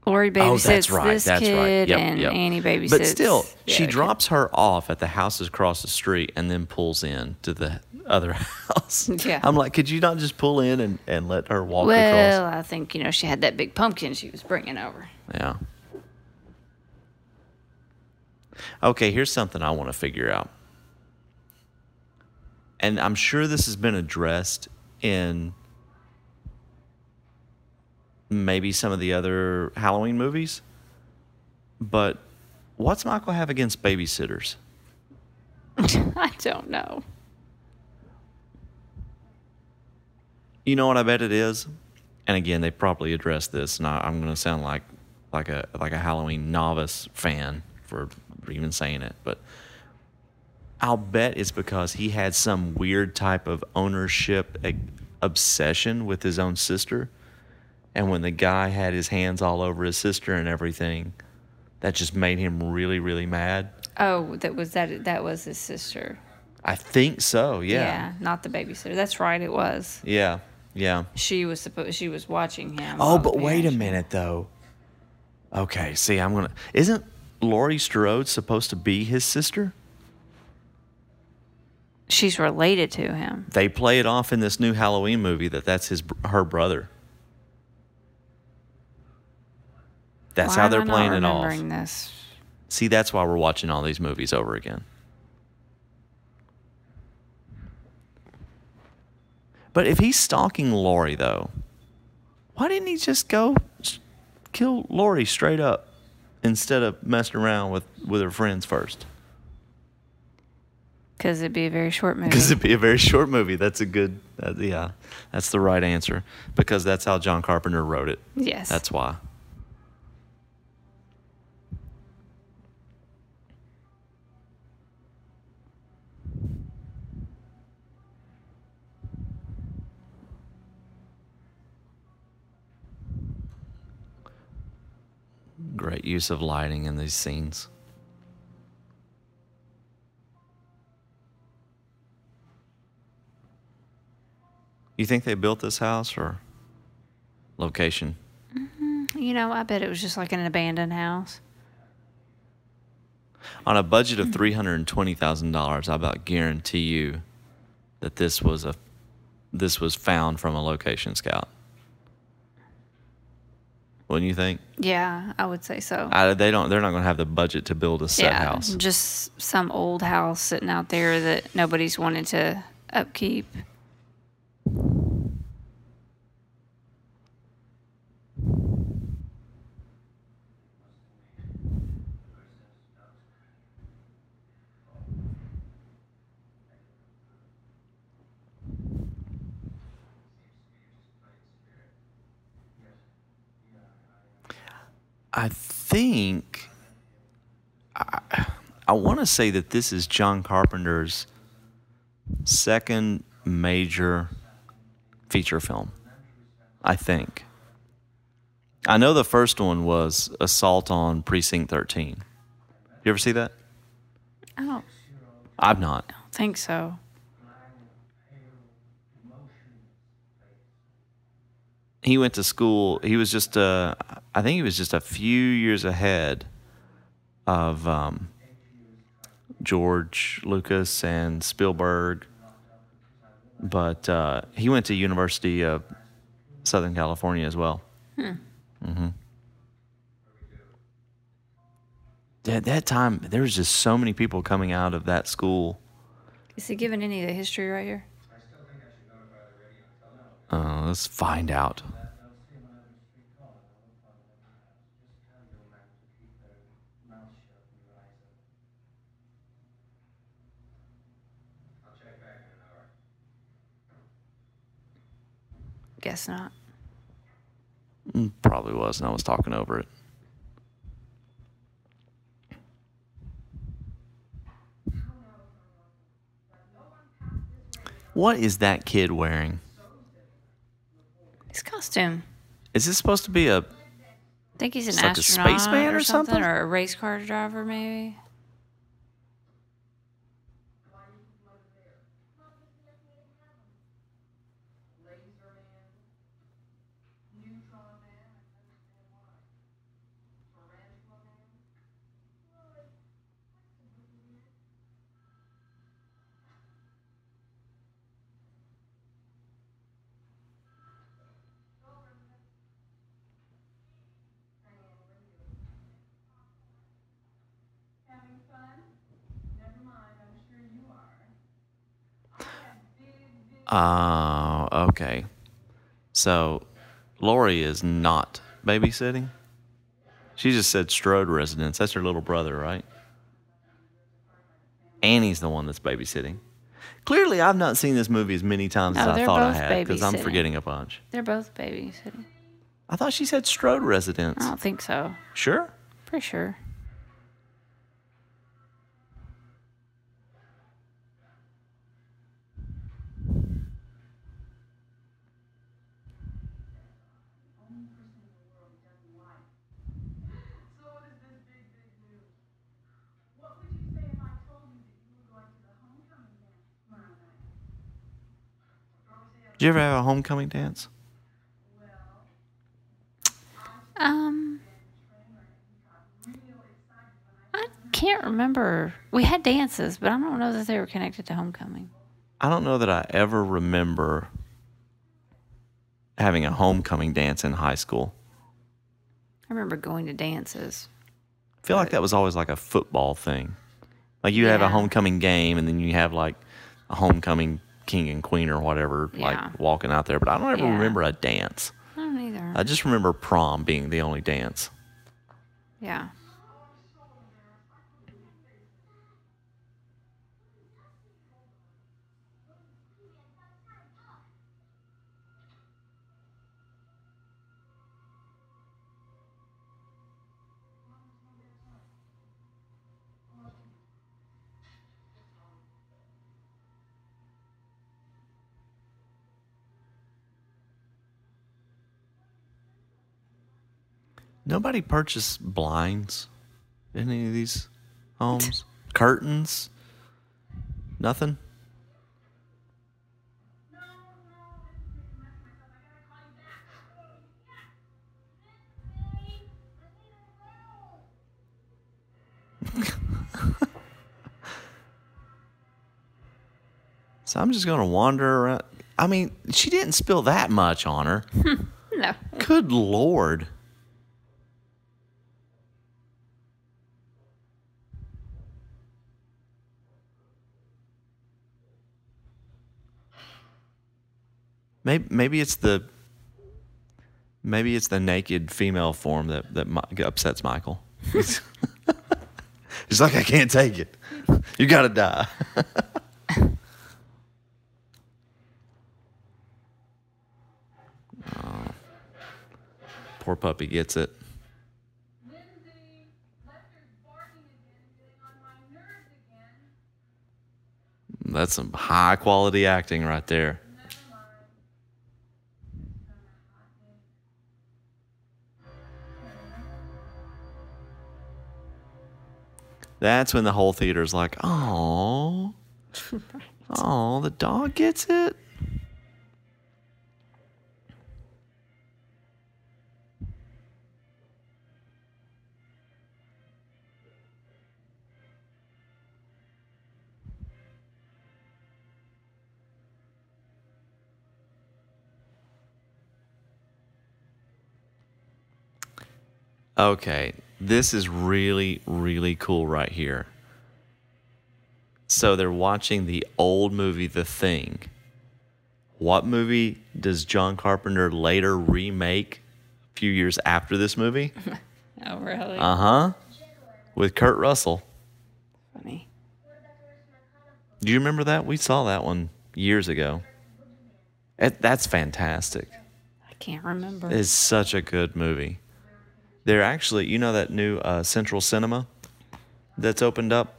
Laurie babysits
oh, that's right.
this
that's
kid,
right. Yep,
and
yep.
Annie babysits.
But still, she
kid.
drops her off at the houses across the street and then pulls in to the other <laughs> house.
Yeah.
I'm like, could you not just pull in and, and let her walk
Well,
across?
I think you know she had that big pumpkin she was bringing over.
Yeah. Okay, here's something I want to figure out. And I'm sure this has been addressed in maybe some of the other Halloween movies. But what's Michael have against babysitters? <laughs>
I don't know.
You know what I bet it is? And again, they probably addressed this, and I, I'm going to sound like like a like a Halloween novice fan for even saying it, but I'll bet it's because he had some weird type of ownership eh, obsession with his own sister, and when the guy had his hands all over his sister and everything, that just made him really really mad.
Oh, that was that. That was his sister.
I think so. Yeah.
Yeah, not the babysitter. That's right. It was.
Yeah. Yeah.
She was supposed. She was watching him.
Oh, but wait a minute though. Okay, see, I'm gonna. Isn't Laurie Strode supposed to be his sister?
she's related to him.
They play it off in this new Halloween movie that that's his her brother. That's
Why
how they're playing it off.
This.
See, that's why we're watching all these movies over again. But if he's stalking Laurie, though, why didn't he just go kill Laurie straight up instead of messing around with, with her friends first?
Because it'd be a very short movie.
Because it'd be a very short movie. That's a good, uh, yeah, that's the right answer. Because that's how John Carpenter wrote it.
yes.
That's why. Great use of lighting in these scenes. You think they built this house or location? Mm-hmm.
You know, I bet it was just like an abandoned house.
On a budget of three hundred and twenty thousand dollars, I about guarantee you that this was a this was found from a location scout. Wouldn't you think?
Yeah, I would say so.
I, they don't. They're not going to have the budget to build a set
yeah,
house.
just some old house sitting out there that nobody's wanted to upkeep.
I think I, I want to say that this is John Carpenter's second major feature film. I think. I know the first one was Assault on Precinct 13. You ever see that?
I don't
I've not.
think so.
He went to school. He was just, uh, I think he was just a few years ahead of um, George Lucas and Spielberg. But uh, he went to University of Southern California as well. Hmm. Mm-hmm. At that time, there was just so many people coming out of that school.
Is he giving any of the history right here?
Uh, let's find out.
Guess not.
Mm, Probably was, and I was talking over it. What is that kid wearing?
His costume.
Is this supposed to be a?
I think he's an
like a
astronaut
spaceman
or,
or something?
or a race car driver, maybe.
Uh, okay. So, Laurie is not babysitting. She just said Strode residence. That's her little brother, right? Annie's the one that's babysitting. Clearly, I've not seen this movie as many times as
No,
I
they're
thought I
both
had because I'm
babysitting.
forgetting a bunch.
They're both babysitting.
I thought she said Strode residence.
I don't think so.
Sure.
Pretty sure.
So what is this big, big news? What would you say if I told you that you were going to the homecoming dance tomorrow night?
Did you ever have a homecoming dance?
Um, I can't remember. We had dances, but I don't know that they were connected to homecoming.
I don't know that I ever remember having a homecoming dance in high school.
I remember going to dances.
I feel like that was always like a football thing. Like you have a homecoming game and then you have like a homecoming king and queen or whatever
Yeah.
like walking out there, but I don't ever
Yeah.
remember a dance.
I don't either.
I just remember prom being the only dance.
yeah.
Nobody purchased blinds in any of these homes. Curtains. Nothing. <laughs> So I'm just gonna wander around. I mean, she didn't spill that much on her. <laughs>
No.
Good lord. Maybe maybe it's the maybe it's the naked female form that that upsets Michael. <laughs> He's like, I can't take it. You gotta die. <laughs> Oh. Poor puppy gets it.
Lindsey, Lester's barking again, getting on my nerves again.
That's some high quality acting right there. That's when the whole theater's like, oh, <laughs> oh, the dog gets it. Okay, this is really, really cool right here. So they're watching the old movie, The Thing. What movie does John Carpenter later remake a few years after this movie? <laughs>
Oh, really?
Uh huh. With Kurt Russell.
Funny.
Do you remember that? We saw that one years ago. It, that's fantastic.
I can't remember.
It's such a good movie. They're actually, you know, that new uh, Central Cinema that's opened up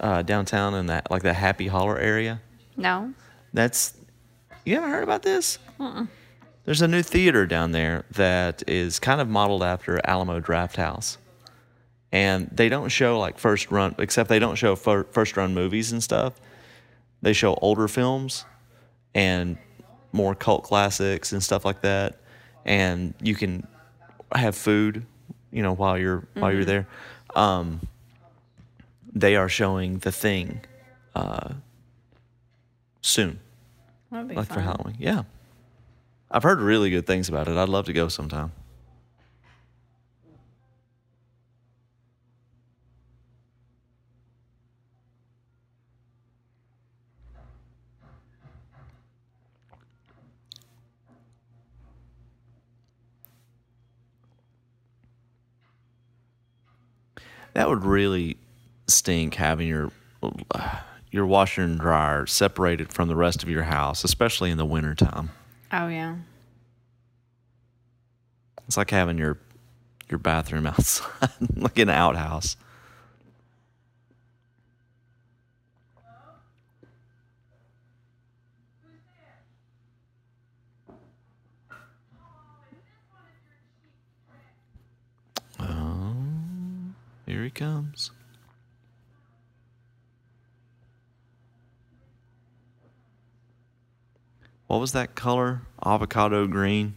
uh, downtown in that like the Happy Holler area.
no.
That's you haven't heard about this? There's a new theater down there that is kind of modeled after Alamo Drafthouse, and they don't show like first run, except they don't show fir- first run movies and stuff. They show older films and more cult classics and stuff like that, and you can have food, you know, while you're while you're there. Um, they are showing The Thing uh, soon like for. Halloween. Yeah. I've heard really good things about it. I'd love to go sometime. That would really stink having your your washer and dryer separated from the rest of your house, especially in the wintertime.
Oh, yeah.
It's like having your your bathroom <laughs> outside, like an outhouse. Here he comes. What was that color? Avocado green.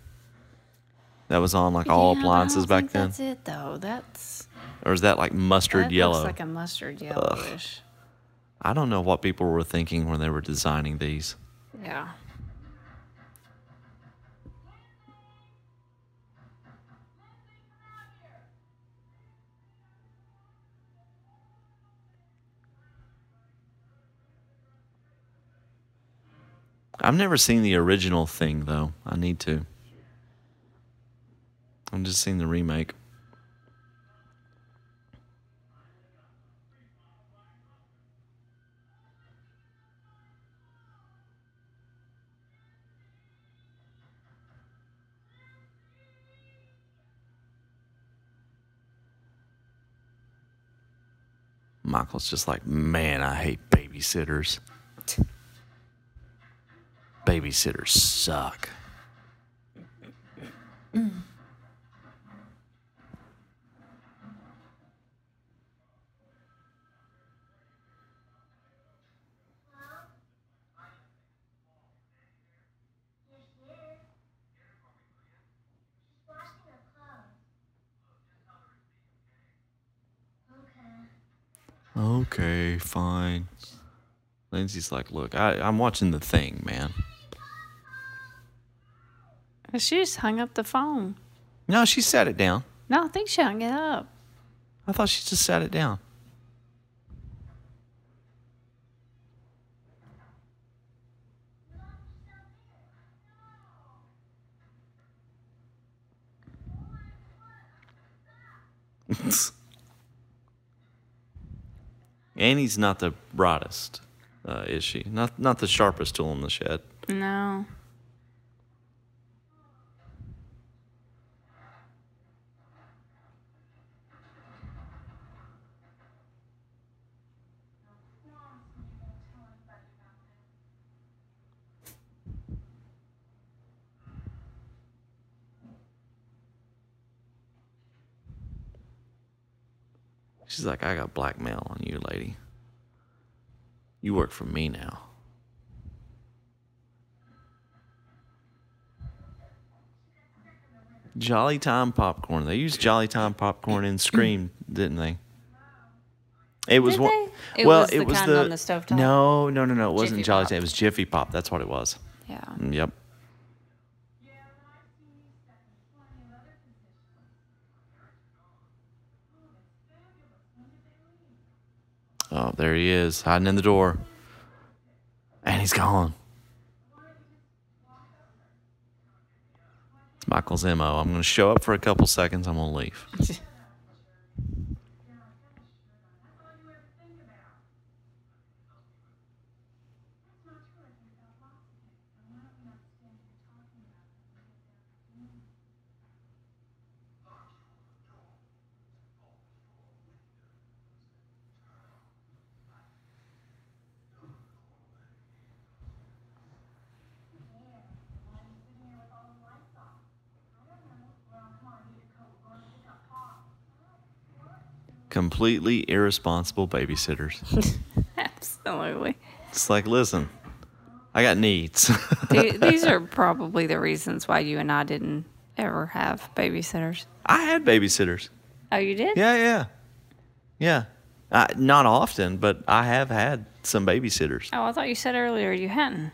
That was on like all
Yeah,
appliances back then,
That's it, though. That's
or is that like mustard
that
yellow?
Looks like a mustard yellowish.
I don't know what people were thinking when they were designing these.
Yeah.
I've never seen the original thing though. I need to. I'm just seeing the remake. Michael's just like, man, I hate babysitters. <laughs> Babysitters suck. Okay, fine. Lindsey's like, look, I, I'm watching the thing, man.
She just hung up the phone.
No, she sat it down.
No, I think she hung it up.
I thought she just sat it down. <laughs> Annie's not the brightest, uh, is she? Not not the sharpest tool in the shed.
No.
She's like, I got blackmail on you, lady. You work for me now. Jolly Time popcorn. They used Jolly Time popcorn in Scream, didn't they? It was
Did
one.
It
well,
was
it
the
was
kind
the
on the stovetop?
No, no, no, no. It wasn't
Jiffy
Jolly Time. It was Jiffy Pop. That's what it was.
Yeah.
Mm, Yep. Oh, there he is, hiding in the door. And he's gone. It's Michael's MO. I'm going to show up for a couple seconds. I'm going to leave. <laughs> Completely irresponsible babysitters. <laughs>
Absolutely.
It's like, listen, I got needs. <laughs>
These are probably the reasons why you and I didn't ever have babysitters.
I had babysitters.
Oh, you did?
Yeah, yeah, yeah. Uh, not often, but I have had some babysitters.
Oh, I thought you said earlier you hadn't.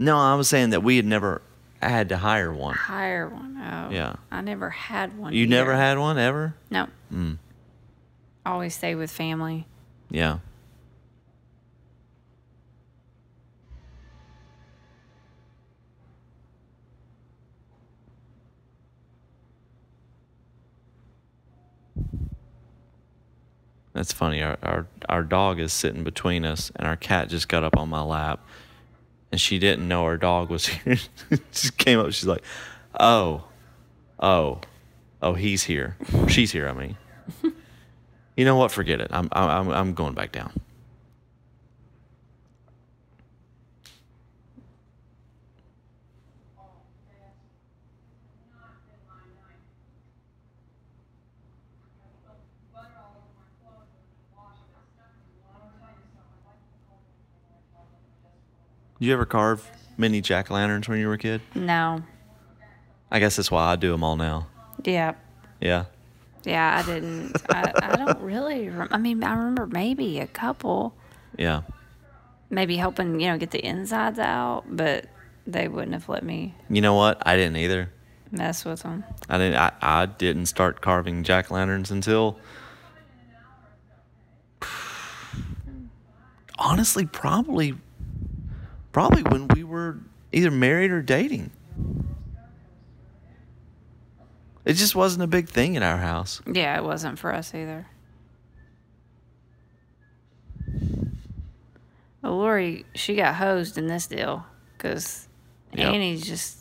No, I was saying that we had never had to hire one.
Hire one. Oh.
Yeah.
I never had one.
You never had one ever?
No. Always stay with family.
Yeah. That's funny. Our, our our dog is sitting between us, and our cat just got up on my lap, and she didn't know our dog was <laughs> here. just came up. She's like, "Oh, oh, oh, he's here. She's here. I mean, you know what? Forget it. I'm I'm I'm going back down." Did you ever carve mini jack o' lanterns when you were a kid?
No.
I guess that's why I do them all now.
Yeah.
Yeah.
Yeah, I didn't. I, I don't really. Rem- I mean, I remember maybe a couple.
Yeah.
Maybe helping, you know, get the insides out, but they wouldn't have let me
You know what? I didn't either.
mess with them.
I didn't. I, I didn't start carving jack lanterns until honestly, probably, probably when we were either married or dating. It just wasn't a big thing in our house.
Yeah, it wasn't for us either. Well, Laurie, she got hosed in this deal because
Yep.
Annie just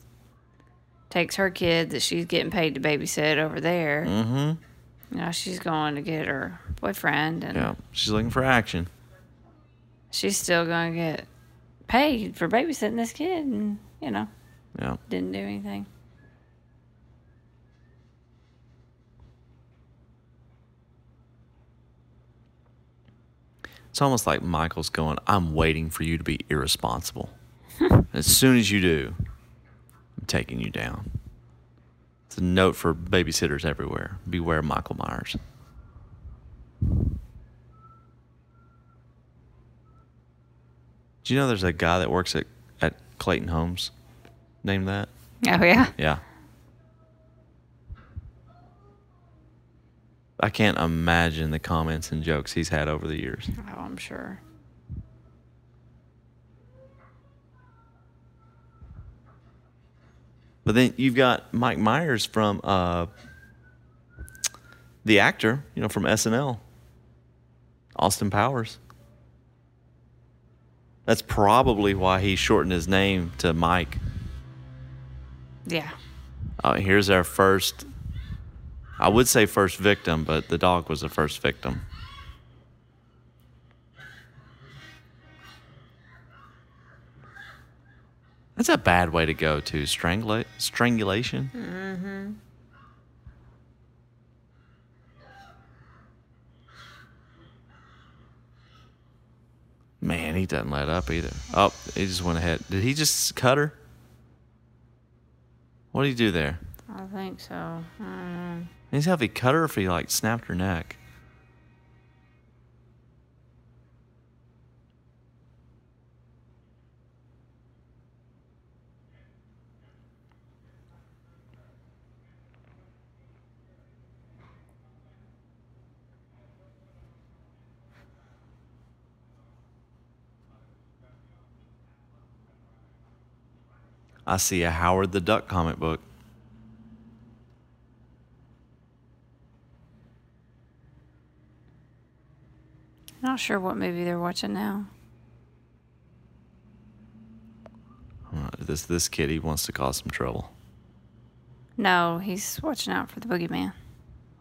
takes her kid that she's getting paid to babysit over there.
Mm-hmm.
Now she's going to get her boyfriend, and
Yeah, she's looking for action.
she's still going to get paid for babysitting this kid, and you know,
Yeah.
didn't do anything.
It's almost like Michael's going, I'm waiting for you to be irresponsible. <laughs> as soon as you do, I'm taking you down. It's a note for babysitters everywhere. Beware Michael Myers. Do you know there's a guy that works at, at Clayton Homes named that?
Oh yeah,
Yeah. I can't imagine the comments and jokes he's had over the years.
oh I'm sure.
But then you've got Mike Myers from uh, the actor, you know, from SNL, Austin Powers. That's probably why he shortened his name to Mike.
Yeah,
Uh, here's our first, I would say first victim, but the dog was the first victim. That's a bad way to go to strangula- strangulation. Mm-hmm. Man, he doesn't let up either. Oh, he just went ahead. Did he just cut her? What did he do there?
I think so. Mm.
He's have he cut her if he like snapped her neck. I see a Howard the Duck comic book.
Not sure what movie they're watching now.
This this kid he wants to cause some trouble.
No, he's watching out for the boogeyman.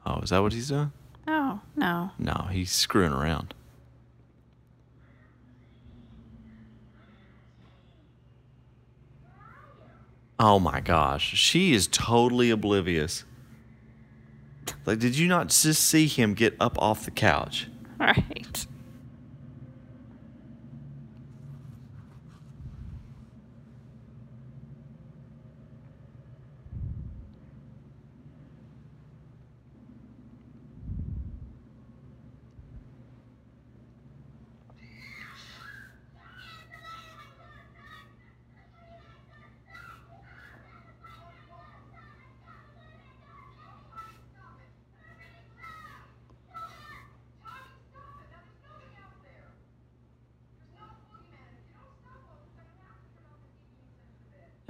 Oh, is that what he's doing?
Oh no,
No, he's screwing around. Oh my gosh, she is totally oblivious. Like, did you not just see him get up off the couch? <laughs>
right.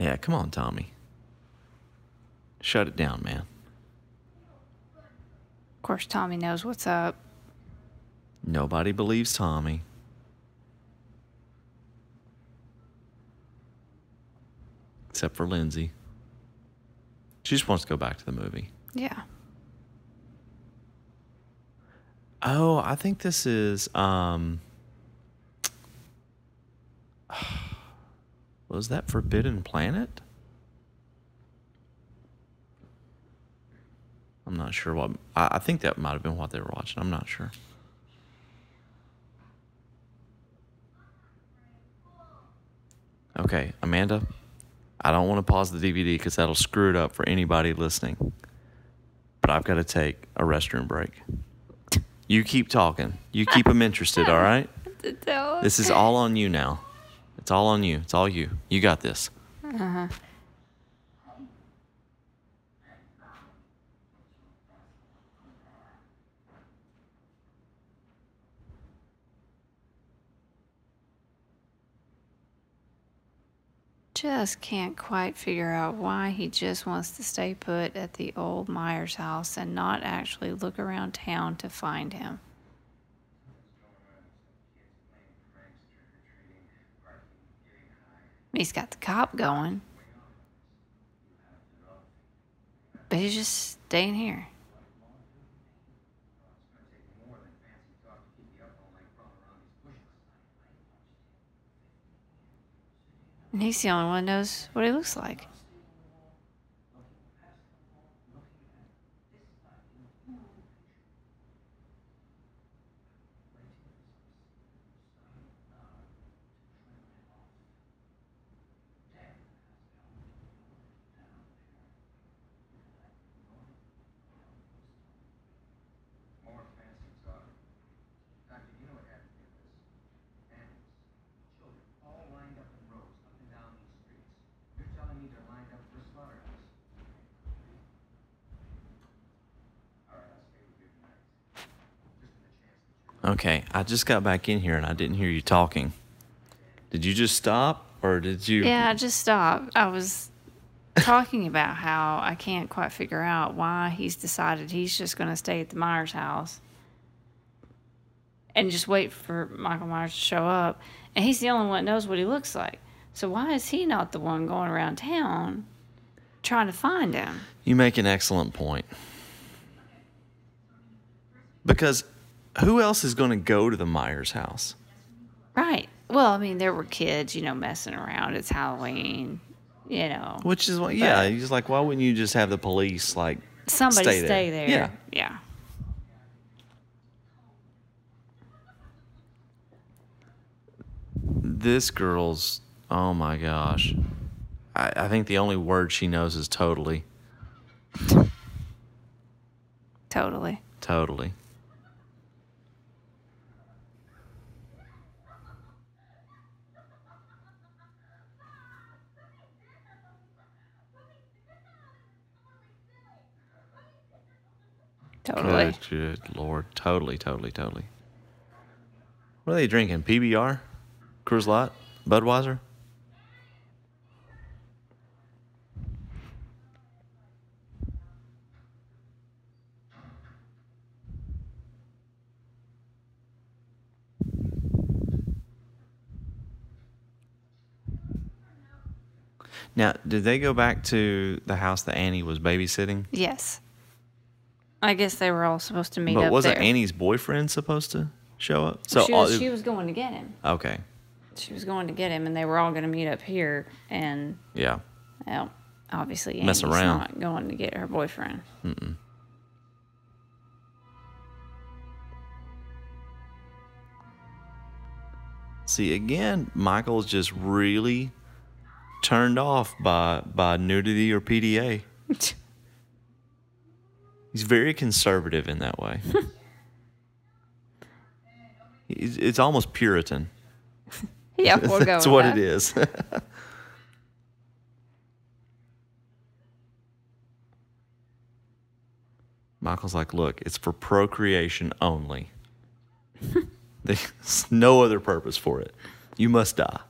Yeah, come on, Tommy. Shut it down, man.
Of course, Tommy knows what's up.
Nobody believes Tommy. Except for Lindsey. She just wants to go back to the movie.
Yeah.
Oh, I think this is um Was that Forbidden Planet? I'm not sure what I, I think that might have been what they were watching. I'm not sure. Okay, Amanda, I don't want to pause the DVD because that'll screw it up for anybody listening. But I've got to take a restroom break. You keep talking. You keep them interested, all right? <laughs> This is all on you now. It's all on you. It's all you. You got this. Uh-huh.
Just can't quite figure out why he just wants to stay put at the old Myers house and not actually look around town to find him. He's got the cop going. But he's just staying here. And he's the only one knows what he looks like.
More fancy talk. Doctor, you know what happened to this? Animals, children, all lined up in rows up and down these streets. You're telling me they're lined up for a slaughterhouse? All right, I'll stay with you tonight. Just for the chance that you're
Okay, I just got back in here and I didn't hear you talking. Did you just stop or did you?
Yeah, I just stopped. I was talking about how I can't quite figure out why he's decided he's just going to stay at the Myers house and just wait for Michael Myers to show up. And he's the only one that knows what he looks like. So why is he not the one going around town trying to find him?
You make an excellent point. Because who else is going to go to the Myers house?
Right. Well, I mean, there were kids, you know, messing around. It's Halloween, you know.
Which is what, yeah, he's like, why wouldn't you just have the police like
Somebody
stay
stay,
there?
there.
Yeah.
Yeah.
this girl's? Oh my gosh, I, I think the only word she knows is totally,
Totally.
totally.
Totally.
Good, good lord, totally, totally, totally. What are they drinking? PBR, Coors Light, Budweiser. Now, did they go back to the house that Annie was babysitting?
Yes. I guess they were all supposed to meet
But
up
wasn't
there.
Annie's boyfriend supposed to show up?
she,
all-
was, she was going to get him.
okay,
She was going to get him, and they were all going to meet up here. And
yeah.
well, obviously,
Mess
Annie's
around.
not going to get her boyfriend.
See, again, Michael's just really turned off by by nudity or PDA. <laughs> He's very conservative in that way. <laughs> It's almost Puritan. <laughs>
yeah, we'll go.
That's what
that.
it is. <laughs> Michael's like, look, it's for procreation only. There's no other purpose for it. You must die.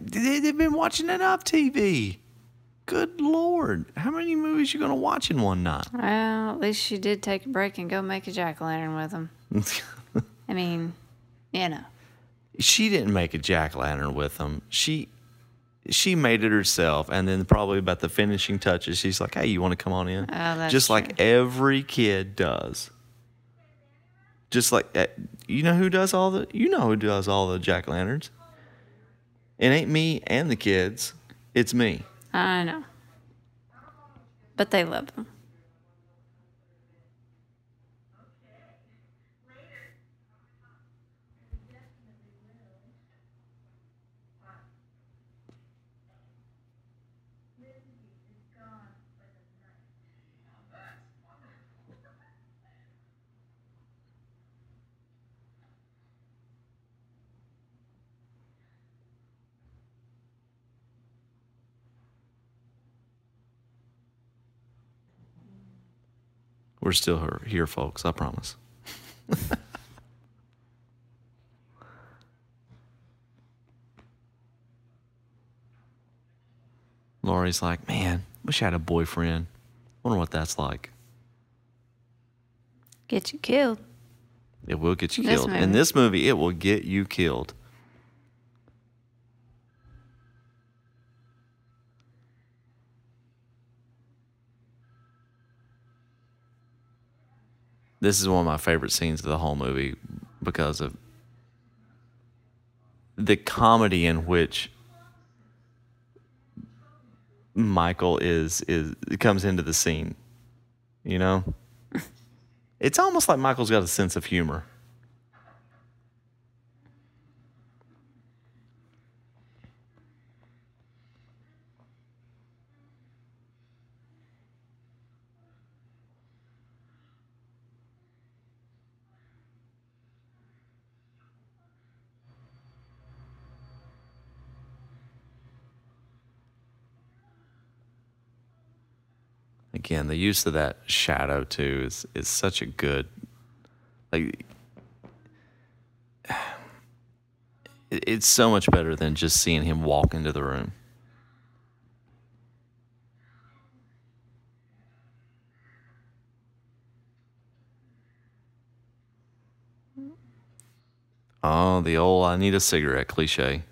They've been watching enough TV. Good lord, how many movies you gonna watch in one night?
Well, at least she did take a break and go make a jack o' lantern with him. <laughs> I mean, you know.
she didn't make a jack o' lantern with them. She she made it herself, and then probably about the finishing touches, she's like, "Hey, you want to come on in?"
Oh,
Just like every kid does. Just like uh, you know who does all the you know who does all the jack lanterns. It ain't me and the kids. It's me.
I know. But they love him.
We're still here- here, folks. I promise. <laughs> Laurie's like, man, wish I had a boyfriend. Wonder what that's like.
Get you killed.
It will get you
This
killed. In this movie, it will get you killed. This is one of my favorite scenes of the whole movie because of the comedy in which Michael is is comes into the scene. You know? <laughs> It's almost like Michael's got a sense of humor. Again, the use of that shadow too is is such a good like it's so much better than just seeing him walk into the room. Oh, the old I need a cigarette cliche.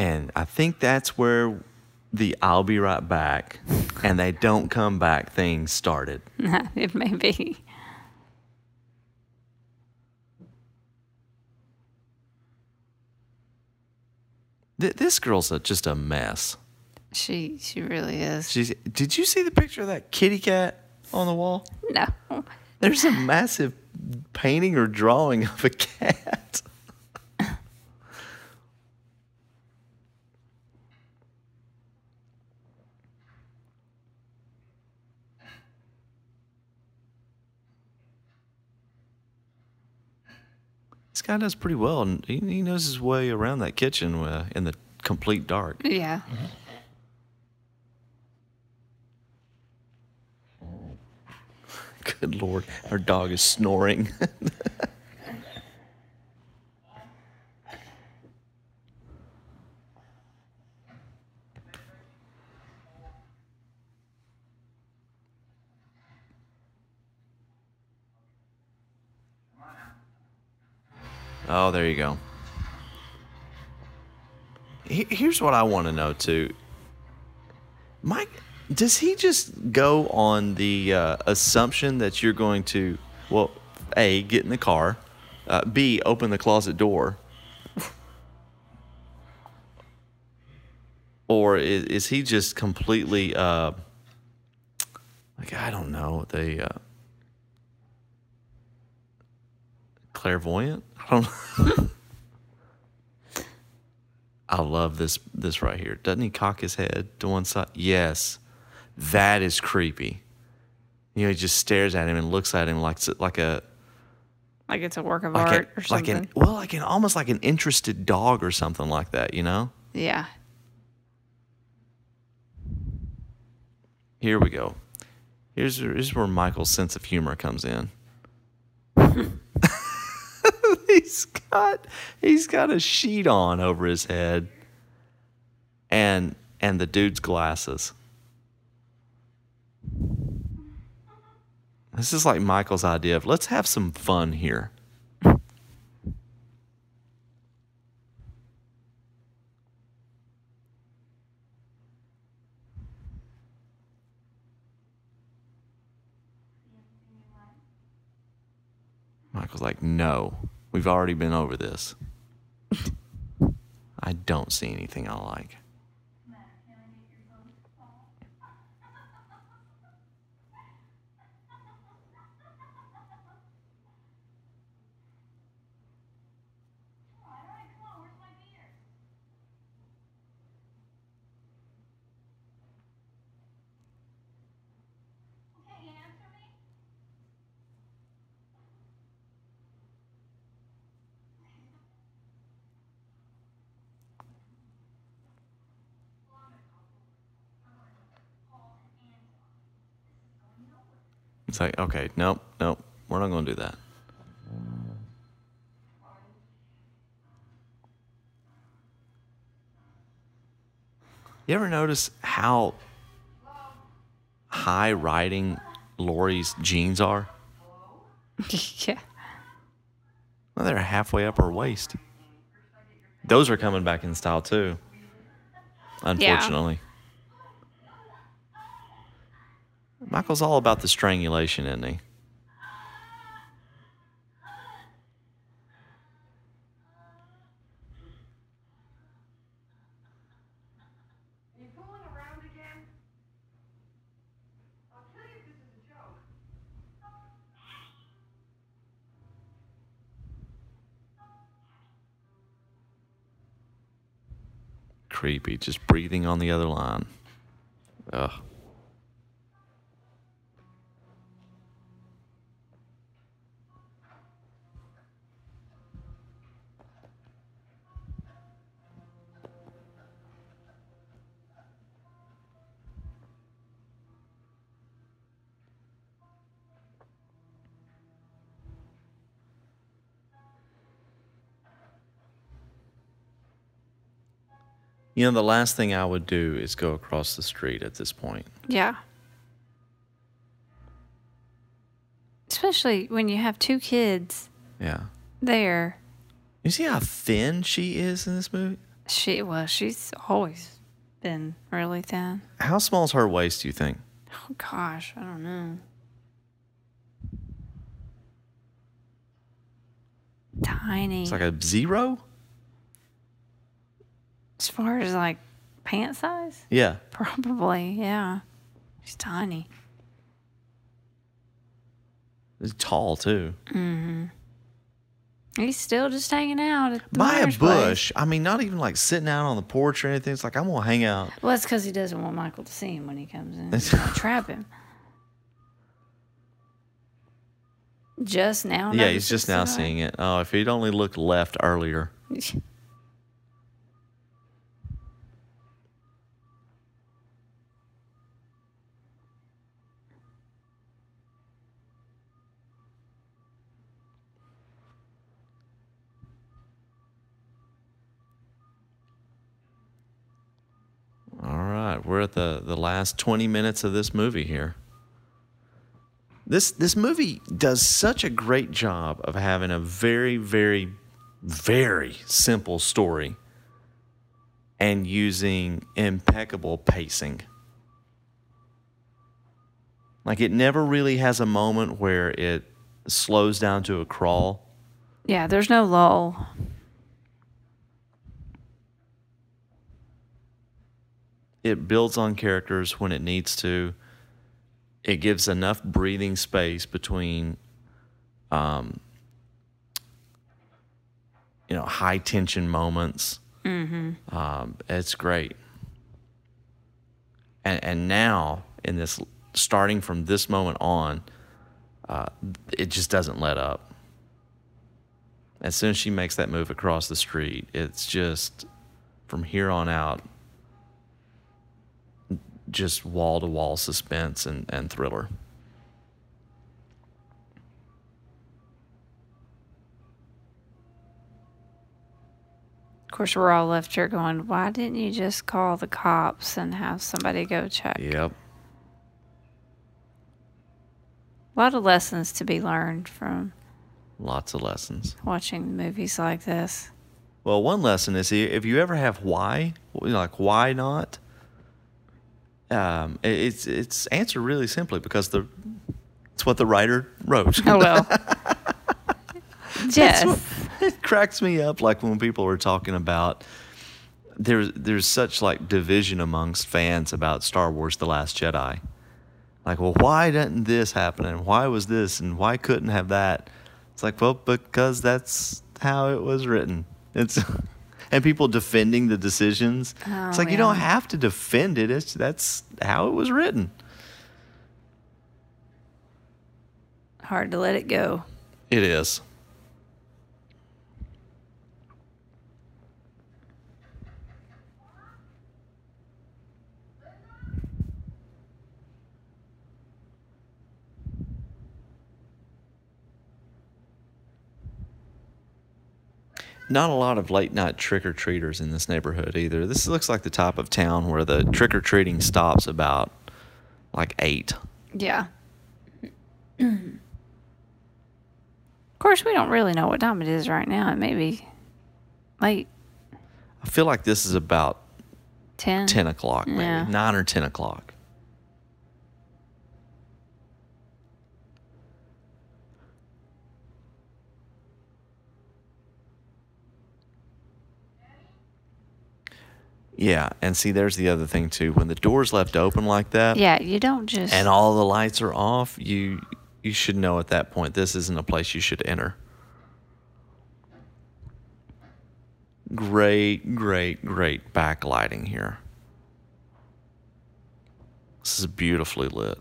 And I think that's where the I'll be right back and they don't come back thing started. <laughs>
it may be.
Th- this girl's a, just a mess.
She she really is.
She's, did you see the picture of that kitty cat on the wall?
No.
There's a massive painting or drawing of a cat. <laughs> guy does pretty well, and he, he knows his way around that kitchen uh, in the complete dark.
Yeah. <laughs>
Good lord, our dog is snoring. <laughs> oh, there you go. Here's what I want to know too. Mike, does he just go on the uh, assumption that you're going to, well, A, get in the car, uh, B, open the closet door? or is, is he just completely, uh, like, I don't know, they, uh, clairvoyant? I don't know. <laughs> I love this this right here. Doesn't he cock his head to one side? Yes. That is creepy. You know, he just stares at him and looks at him like like a
Like it's a work of
like,
art
a,
or
like
something.
an well, like an almost like an interested dog or something like that. You know.
yeah.
Here we go. Here's here's where Michael's sense of humor comes in. <laughs> he's got he's got a sheet on over his head and and the dude's glasses. This is like Michael's idea of let's have some fun here. Michael's like, no, we've already been over this. I don't see anything I like. It's like, okay, nope, nope, we're not going to do that. You ever notice how high riding Laurie's jeans are? <laughs>
yeah.
Well, they're halfway up her waist. Those are coming back in style too. Unfortunately. Michael's all about the strangulation, isn't he?
Are you fooling around again? I'll kill you if this is a joke.
Creepy, just breathing on the other line. Ugh. You know, the last thing I would do is go across the street at this point.
Yeah. Especially when you have two kids
Yeah.
there.
You see how thin she is in this movie?
She well, she's always been really thin.
How small's her waist, do you think?
Oh gosh, I don't know. Tiny.
It's like a zero?
As far as like pant size?
Yeah.
Probably, yeah. She's tiny.
He's tall too. Mm-hmm.
He's still just hanging out at the
By a
Myers place.
bush. I mean, not even like sitting out on the porch or anything. It's like, I'm going to hang out.
Well, that's because he doesn't want Michael to see him when he comes in. <laughs> Gonna trap him. Just now.
yeah, he's just now seeing it. Oh, if he'd only looked left earlier. <laughs>
it.
All right, we're at the, the last 20 minutes of this movie here. This this movie does such a great job of having a very very very simple story and using impeccable pacing. Like it never really has a moment where it slows down to a crawl.
Yeah, there's no lull.
It builds on characters when it needs to. It gives enough breathing space between, um, you know, high tension moments. Mm-hmm. Um, it's great. And and now in this, starting from this moment on, uh, it just doesn't let up. As soon as she makes that move across the street, it's just from here on out just wall to wall suspense and, and thriller.
Of course, we're all left here going, why didn't you just call the cops and have somebody go check?
Yep.
A lot of lessons to be learned from
Lots of lessons.
watching movies like this.
Well, one lesson is if you ever have why, like why not, um, it's it's answered really simply because the it's what the writer wrote.
Oh, well. <laughs> yes.
it cracks me up like when people are talking about there's there's such like division amongst fans about Star Wars The Last Jedi. Like, well, why didn't this happen and why was this and why couldn't have that? It's like, well, because that's how it was written. It's <laughs> and people defending the decisions.
Oh,
it's like you don't have to defend it. It's that's how it was written.
Hard to let it go.
It is. Not a lot of late night trick or treaters in this neighborhood either. This looks like the type of town where the trick or treating stops about like eight.
Yeah. of course, we don't really know what time it is right now. It may be late.
I feel like this is about
10.
10 o'clock, maybe
Yeah.
9 or 10 o'clock. Yeah, and see, there's the other thing too. When the door's left open like that,
Yeah, you don't just.
and all the lights are off, you you should know at that point this isn't a place you should enter. Great, great, great backlighting here. This is beautifully lit.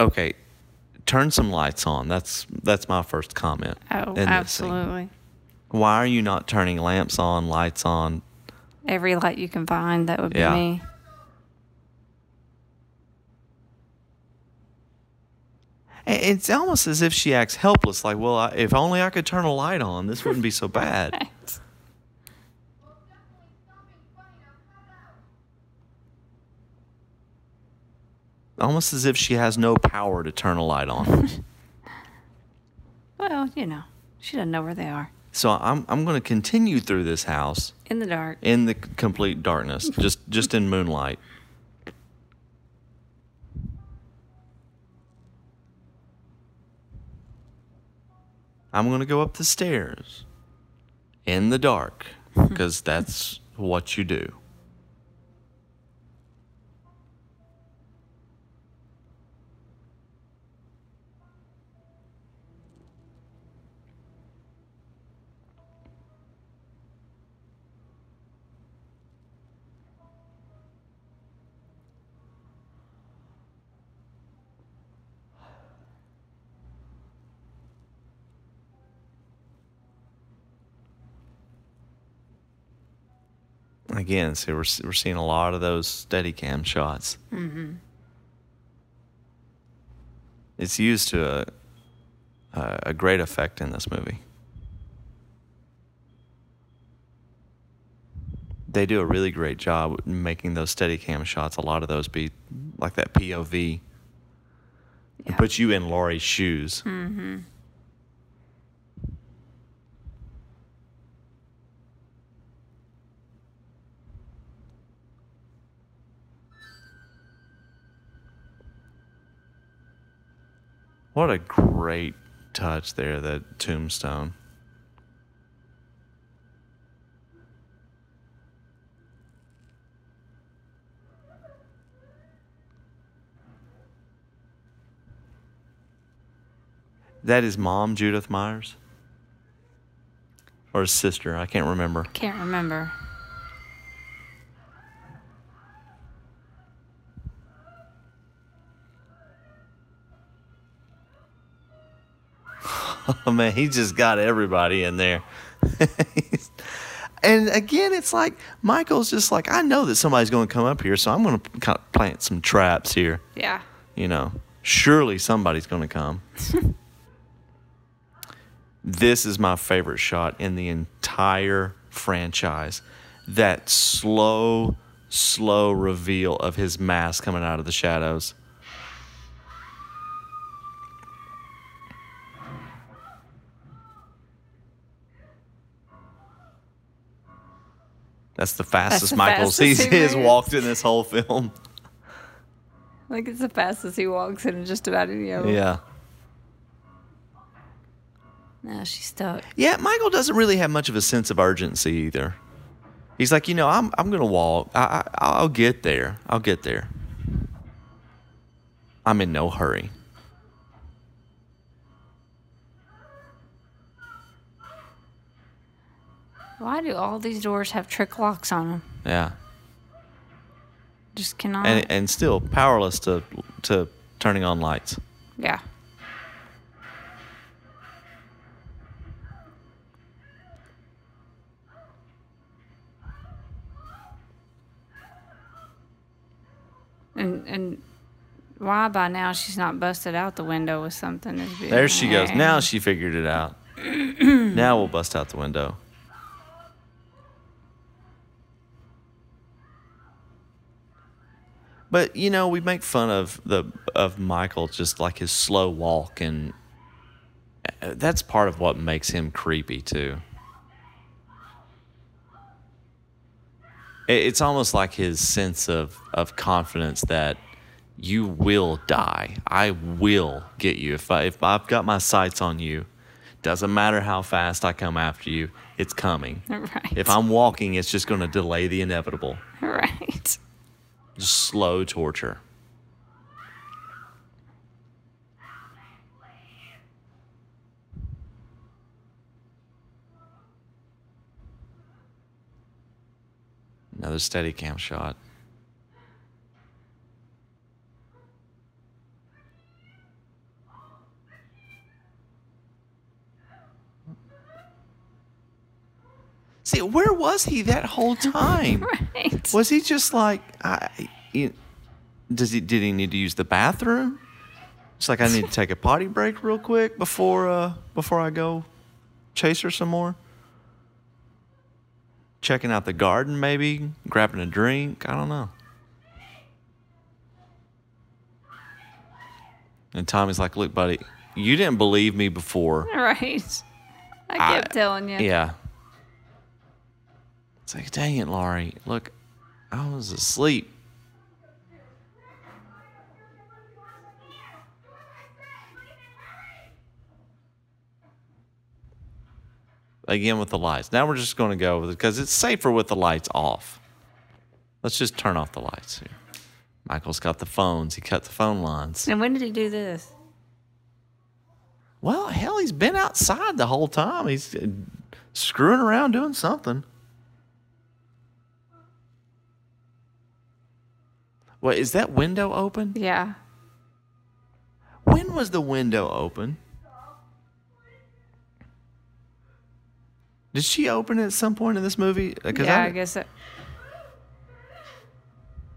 Okay, turn some lights on. That's that's my first comment.
oh,
in this scene.
absolutely.
Why are you not turning lamps on, lights on?
Every light you can find, that would be
Yeah.
me.
It's almost as if she acts helpless. Like, well, I, if only I could turn a light on, this wouldn't be so bad. <laughs>
Right.
Well, definitely stop being funny now. Cut out.
Almost as if she has no power to turn a light on. <laughs>
Well, you know, she doesn't know where they are.
so I'm I'm going to continue through this house
In the dark.
in the complete darkness, just just in moonlight. I'm going to go up the stairs in the dark because that's what you do. Again, so we're, we're seeing a lot of those steady cam shots. Mm-hmm. It's used to a, a, a great effect in this movie. They do a really great job making those steady cam shots. A lot of those be like that POV.
Yeah.
It puts you in Laurie's shoes. What a great touch there, that tombstone. That is mom, Judith Myers? Or his sister? I can't remember.
Can't remember. <laughs>
Oh man, he just got everybody in there. <laughs> and again, it's like Michael's just like, I know that somebody's going to come up here, so I'm going to kind of plant some traps here.
Yeah.
You know, surely somebody's going to come. <laughs> this is my favorite shot in the entire franchise. That slow, slow reveal of his mask coming out of the shadows. That's the fastest
the
Michael's
fastest
he's,
he moves.
walked in this whole film.
Like it's the fastest he walks in just about any of them.
Yeah.
No, she's stuck.
Yeah, Michael doesn't really have much of a sense of urgency either. He's like, you know, I'm I'm gonna walk. I, I I'll get there. I'll get there. I'm in no hurry.
Why do all these doors have trick locks on them?
Yeah.
Just cannot.
And, and still powerless to to turning on lights.
Yeah. And and why by now she's not busted out the window with something.
There she goes. Now she figured it out. <clears throat> now we'll bust out the window. But you know, we make fun of the of Michael just like his slow walk, and uh, that's part of what makes him creepy too. It's almost like his sense of of confidence that you will die. I will get you if I if I've got my sights on you. Doesn't matter how fast I come after you, it's coming. <laughs>
Right.
If I'm walking, it's just going to delay the inevitable. <laughs>
right.
Just slow torture. Another steady cam shot. See, where was he that whole <laughs> time?
Right.
Was he just like, I, you, does he? Did he need to use the bathroom? It's like I need to take a potty break real quick before uh before I go chase her some more. Checking out the garden, maybe grabbing a drink. I don't know. And Tommy's like, "Look, buddy, you didn't believe me before. <laughs>
Right. I kept telling you.
Yeah. It's like, dang it, Laurie. Look, I was asleep. Again with the lights. Now we're just going to go with it because it's safer with the lights off. Let's just turn off the lights here. Michael's got the phones. He cut the phone lines.
And when did he do this?
Well, hell, he's been outside the whole time. He's uh, screwing around doing something. Wait, is that window open?
Yeah.
When was the window open? Did she open it at some point in this movie? 'Cause
Yeah, I guess it.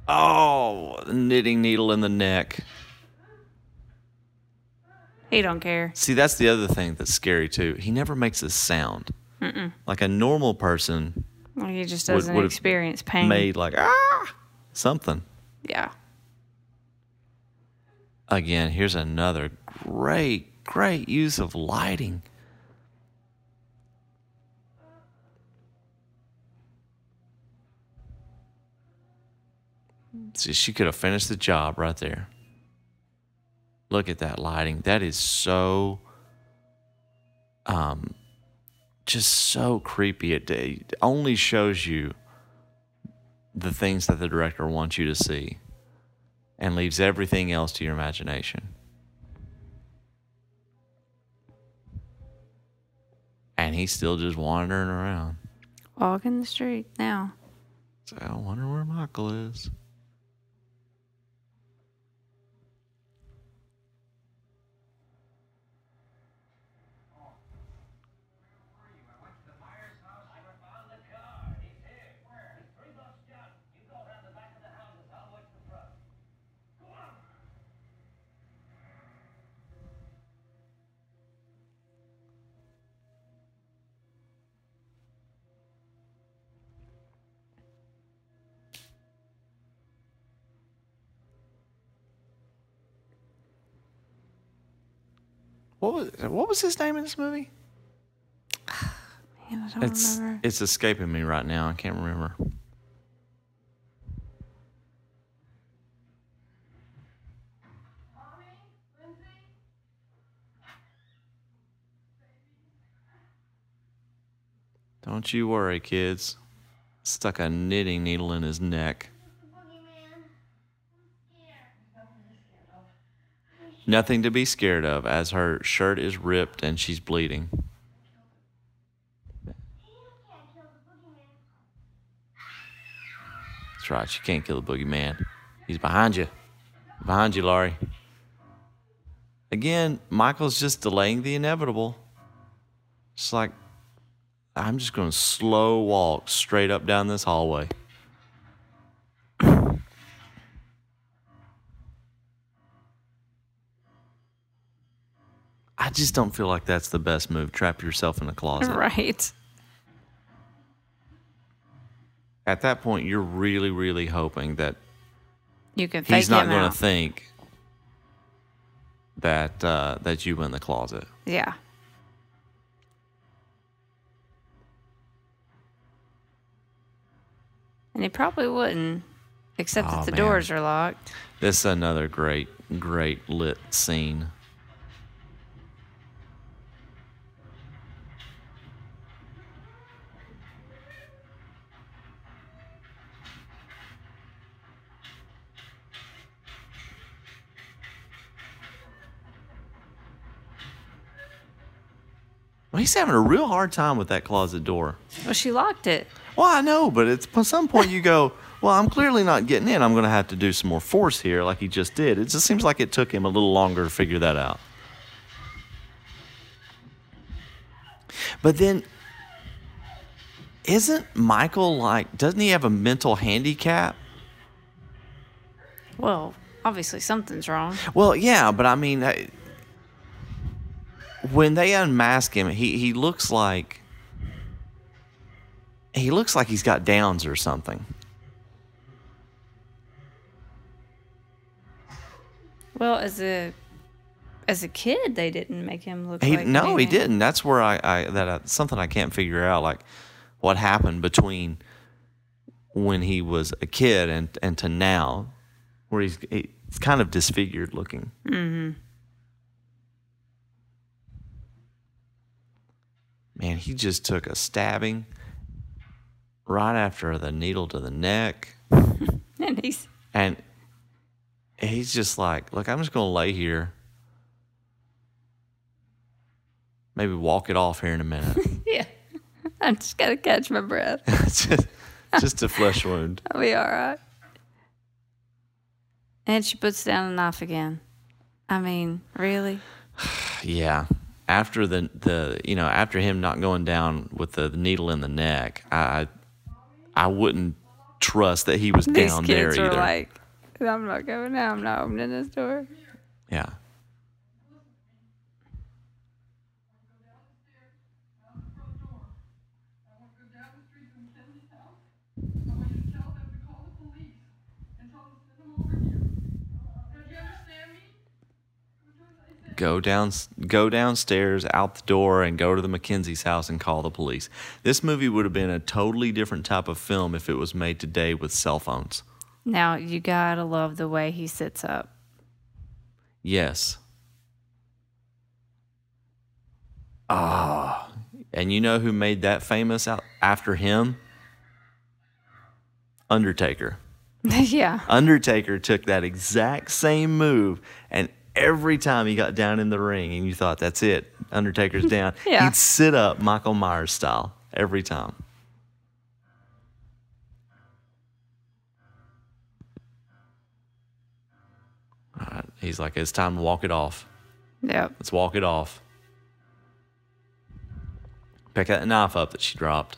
Oh, the knitting needle in the neck.
He don't care.
See, that's the other thing that's scary too. He never makes a sound. Like a normal person
Well, he just doesn't
would've
experience pain.
made like ah something.
Yeah.
Again, here's another great, great use of lighting. See, she could have finished the job right there. Look at that lighting. That is so um just so creepy. It, only shows you the things that the director wants you to see and leaves everything else to your imagination. And he's still just wandering around.
Walking the street now.
So I wonder where Michael is. What was what was his name in this movie? <sighs>
Man, I don't
It's
remember.
it's escaping me right now. I can't remember. Don't you worry, kids. Stuck a knitting needle in his neck.
Boogeyman. I'm scared.
Nothing to be scared of as her shirt is ripped and she's bleeding. That's right. She can't kill the boogeyman. He's behind you. Behind you, Laurie. Again, Michael's just delaying the inevitable. It's like, I'm just going to slow walk straight up down this hallway. Just don't feel like that's the best move. Trap yourself in a closet.
Right.
At that point, you're really, really hoping that
You can.
He's not going to think that uh, that you in the closet.
Yeah. And he probably wouldn't, except
Oh,
that the
man.
doors are locked.
This is another great, great lit scene. Well, he's having a real hard time with that closet door.
Well, she locked it.
Well, I know, but it's at some point you go, <laughs> well, I'm clearly not getting in. I'm going to have to do some more force here, like he just did. It just seems like it took him a little longer to figure that out. But then, isn't Michael like, doesn't he have a mental handicap?
Well, obviously something's wrong.
Well, yeah, but I mean, I- when they unmask him, he, he looks like he looks like he's got downs or something.
Well, as a as a kid, they didn't make him look
He
like
no, he didn't. That's where I, I that I, something I can't figure out. Like what happened between when he was a kid and and to now, where he's he's kind of disfigured looking. Mm-hmm. Man, he just took a stabbing right after the needle to the neck, <laughs>
And he's
and he's just like, "Look, I'm just gonna lay here." Maybe walk it off here in a minute. <laughs>
yeah. I'm just gonna catch my breath. <laughs>
Just, just a flesh wound.
I'll be all right. And she puts down the knife again. I mean, really? <sighs>
Yeah. After the the you know after him not going down with the needle in the neck, I I wouldn't trust that he was
These
down there
kids
either.
like, I'm not going now. I'm not opening this door.
yeah. Go down, go downstairs, out the door, and go to the Mackenzie's house and call the police. This movie would have been a totally different type of film if it was made today with cell phones.
Now, you gotta love the way he sits up.
Yes. Ah, and you know who made that famous out after him? Undertaker. <laughs>
yeah.
Undertaker took that exact same move, and every time he got down in the ring, and you thought that's it, Undertaker's down, <laughs>
Yeah.
he'd sit up Michael Myers style every time. Right, he's like, it's time to walk it off.
Yep.
Let's walk it off. Pick that knife up that she dropped.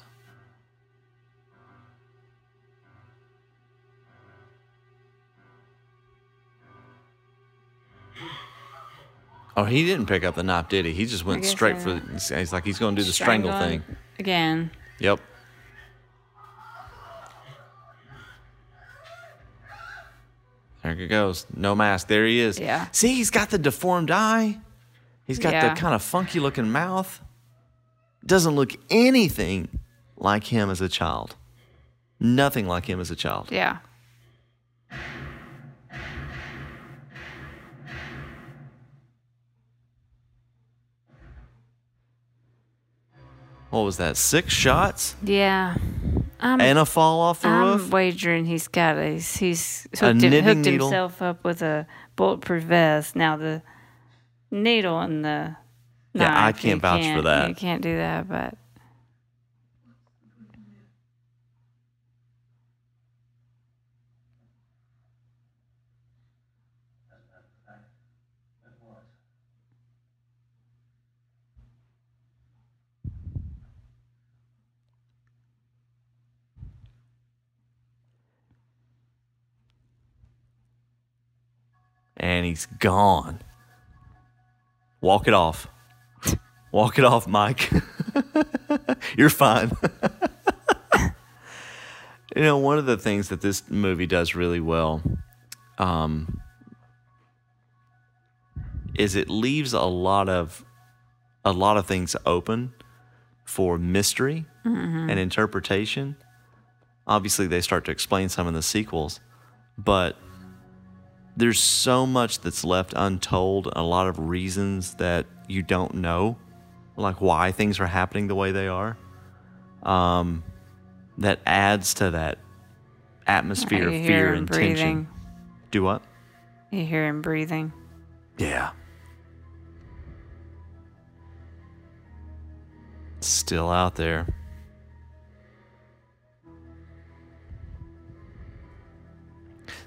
Oh, he didn't pick up the knife, did he? He just went straight for. The, he's like he's going to do the strangle
Strangling
thing.
Again.
Yep. There he goes. No mask. There he is.
Yeah.
See, he's got the deformed eye. He's got
Yeah.
the kind of funky looking mouth. Doesn't look anything like him as a child. Nothing like him as a child.
Yeah.
What was that? Six shots
Yeah. I'm,
and a fall off the roof.
I'm
roof?
wagering he's got a he's, he's
A
hooked, him- hooked himself up with a bulletproof vest. Now the needle and the
Yeah, I
knife,
can't vouch for
can't-
that.
You can't do that, but
and he's gone. Walk it off. Walk it off, Mike. <laughs> You're fine. <laughs> you know, one of the things that this movie does really well um, is it leaves a lot of a lot of things open for mystery and interpretation. Obviously, they start to explain some in the sequels, but there's so much that's left untold, a lot of reasons that you don't know, like why things are happening the way they are. Um, that adds to that atmosphere of fear and
breathing.
tension. Do what?
You hear him breathing.
Yeah. Still out there.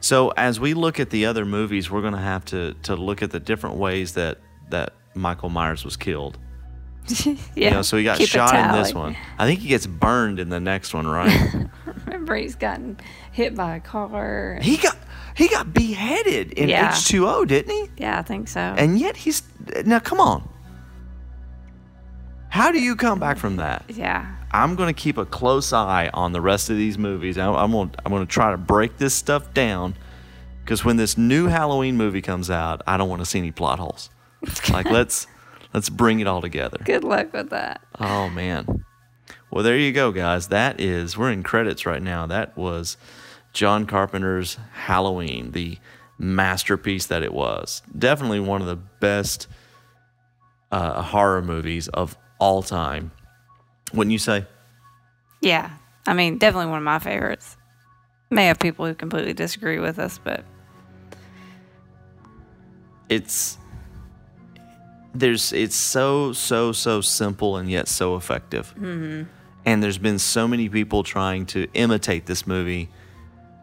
So as we look at the other movies, we're going to have to to look at the different ways that that Michael Myers was killed.
yeah. <laughs>
You know, so he got
keep
shot in this one. I think he gets burned in the next one, right? <laughs>
Remember, he's gotten hit by a car.
he got he got beheaded in
Yeah.
H2O, didn't he?
yeah, I think so.
And yet he's now come on. How do you come back from that?
yeah.
I'm going to keep a close eye on the rest of these movies. I'm, I'm going I'm going to try to break this stuff down because when this new Halloween movie comes out, I don't want to see any plot holes. <laughs> Like let's let's bring it all together.
Good luck with that.
Oh man. Well, there you go, guys. That is we're in credits right now. That was John Carpenter's Halloween, the masterpiece that it was. Definitely one of the best uh, horror movies of all time. Wouldn't you say?
Yeah. I mean, definitely one of my favorites. May have people who completely disagree with us, but
It's there's it's so so so simple and yet so effective. Mm-hmm. And there's been so many people trying to imitate this movie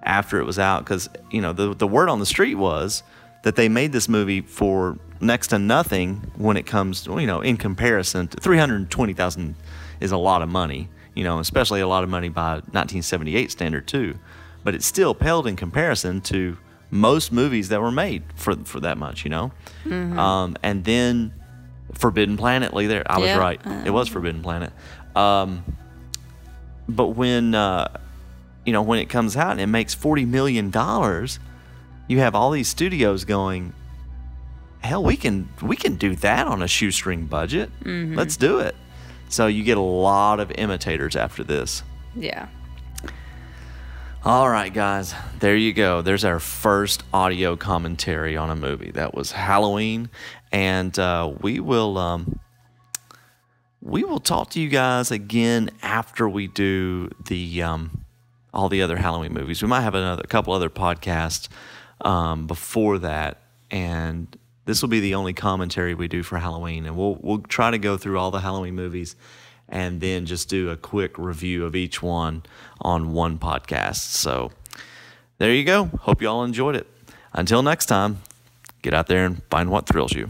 after it was out because you know the the word on the street was that they made this movie for next to nothing when it comes you know in comparison to 320,000 is a lot of money you know especially a lot of money by 1978 standard too. But it still paled in comparison to most movies that were made for for that much you know? Um, and then Forbidden Planet there I was
Yeah,
right. It was Forbidden Planet. Um, but when uh, you know when it comes out and it makes 40 million dollars you have all these studios going hell we can we can do that on a shoestring budget. Let's do it so you get a lot of imitators after this.
Yeah.
all right guys. There you go. There's our first audio commentary on a movie. That was halloween. And uh, we will um, we will talk to you guys again after we do the um, all the other Halloween movies. We might have another a couple other podcasts um, before that, and this will be the only commentary we do for Halloween. And we'll we'll try to go through all the Halloween movies, and then just do a quick review of each one on one podcast. So there you go. Hope you all enjoyed it. Until next time, get out there and find what thrills you.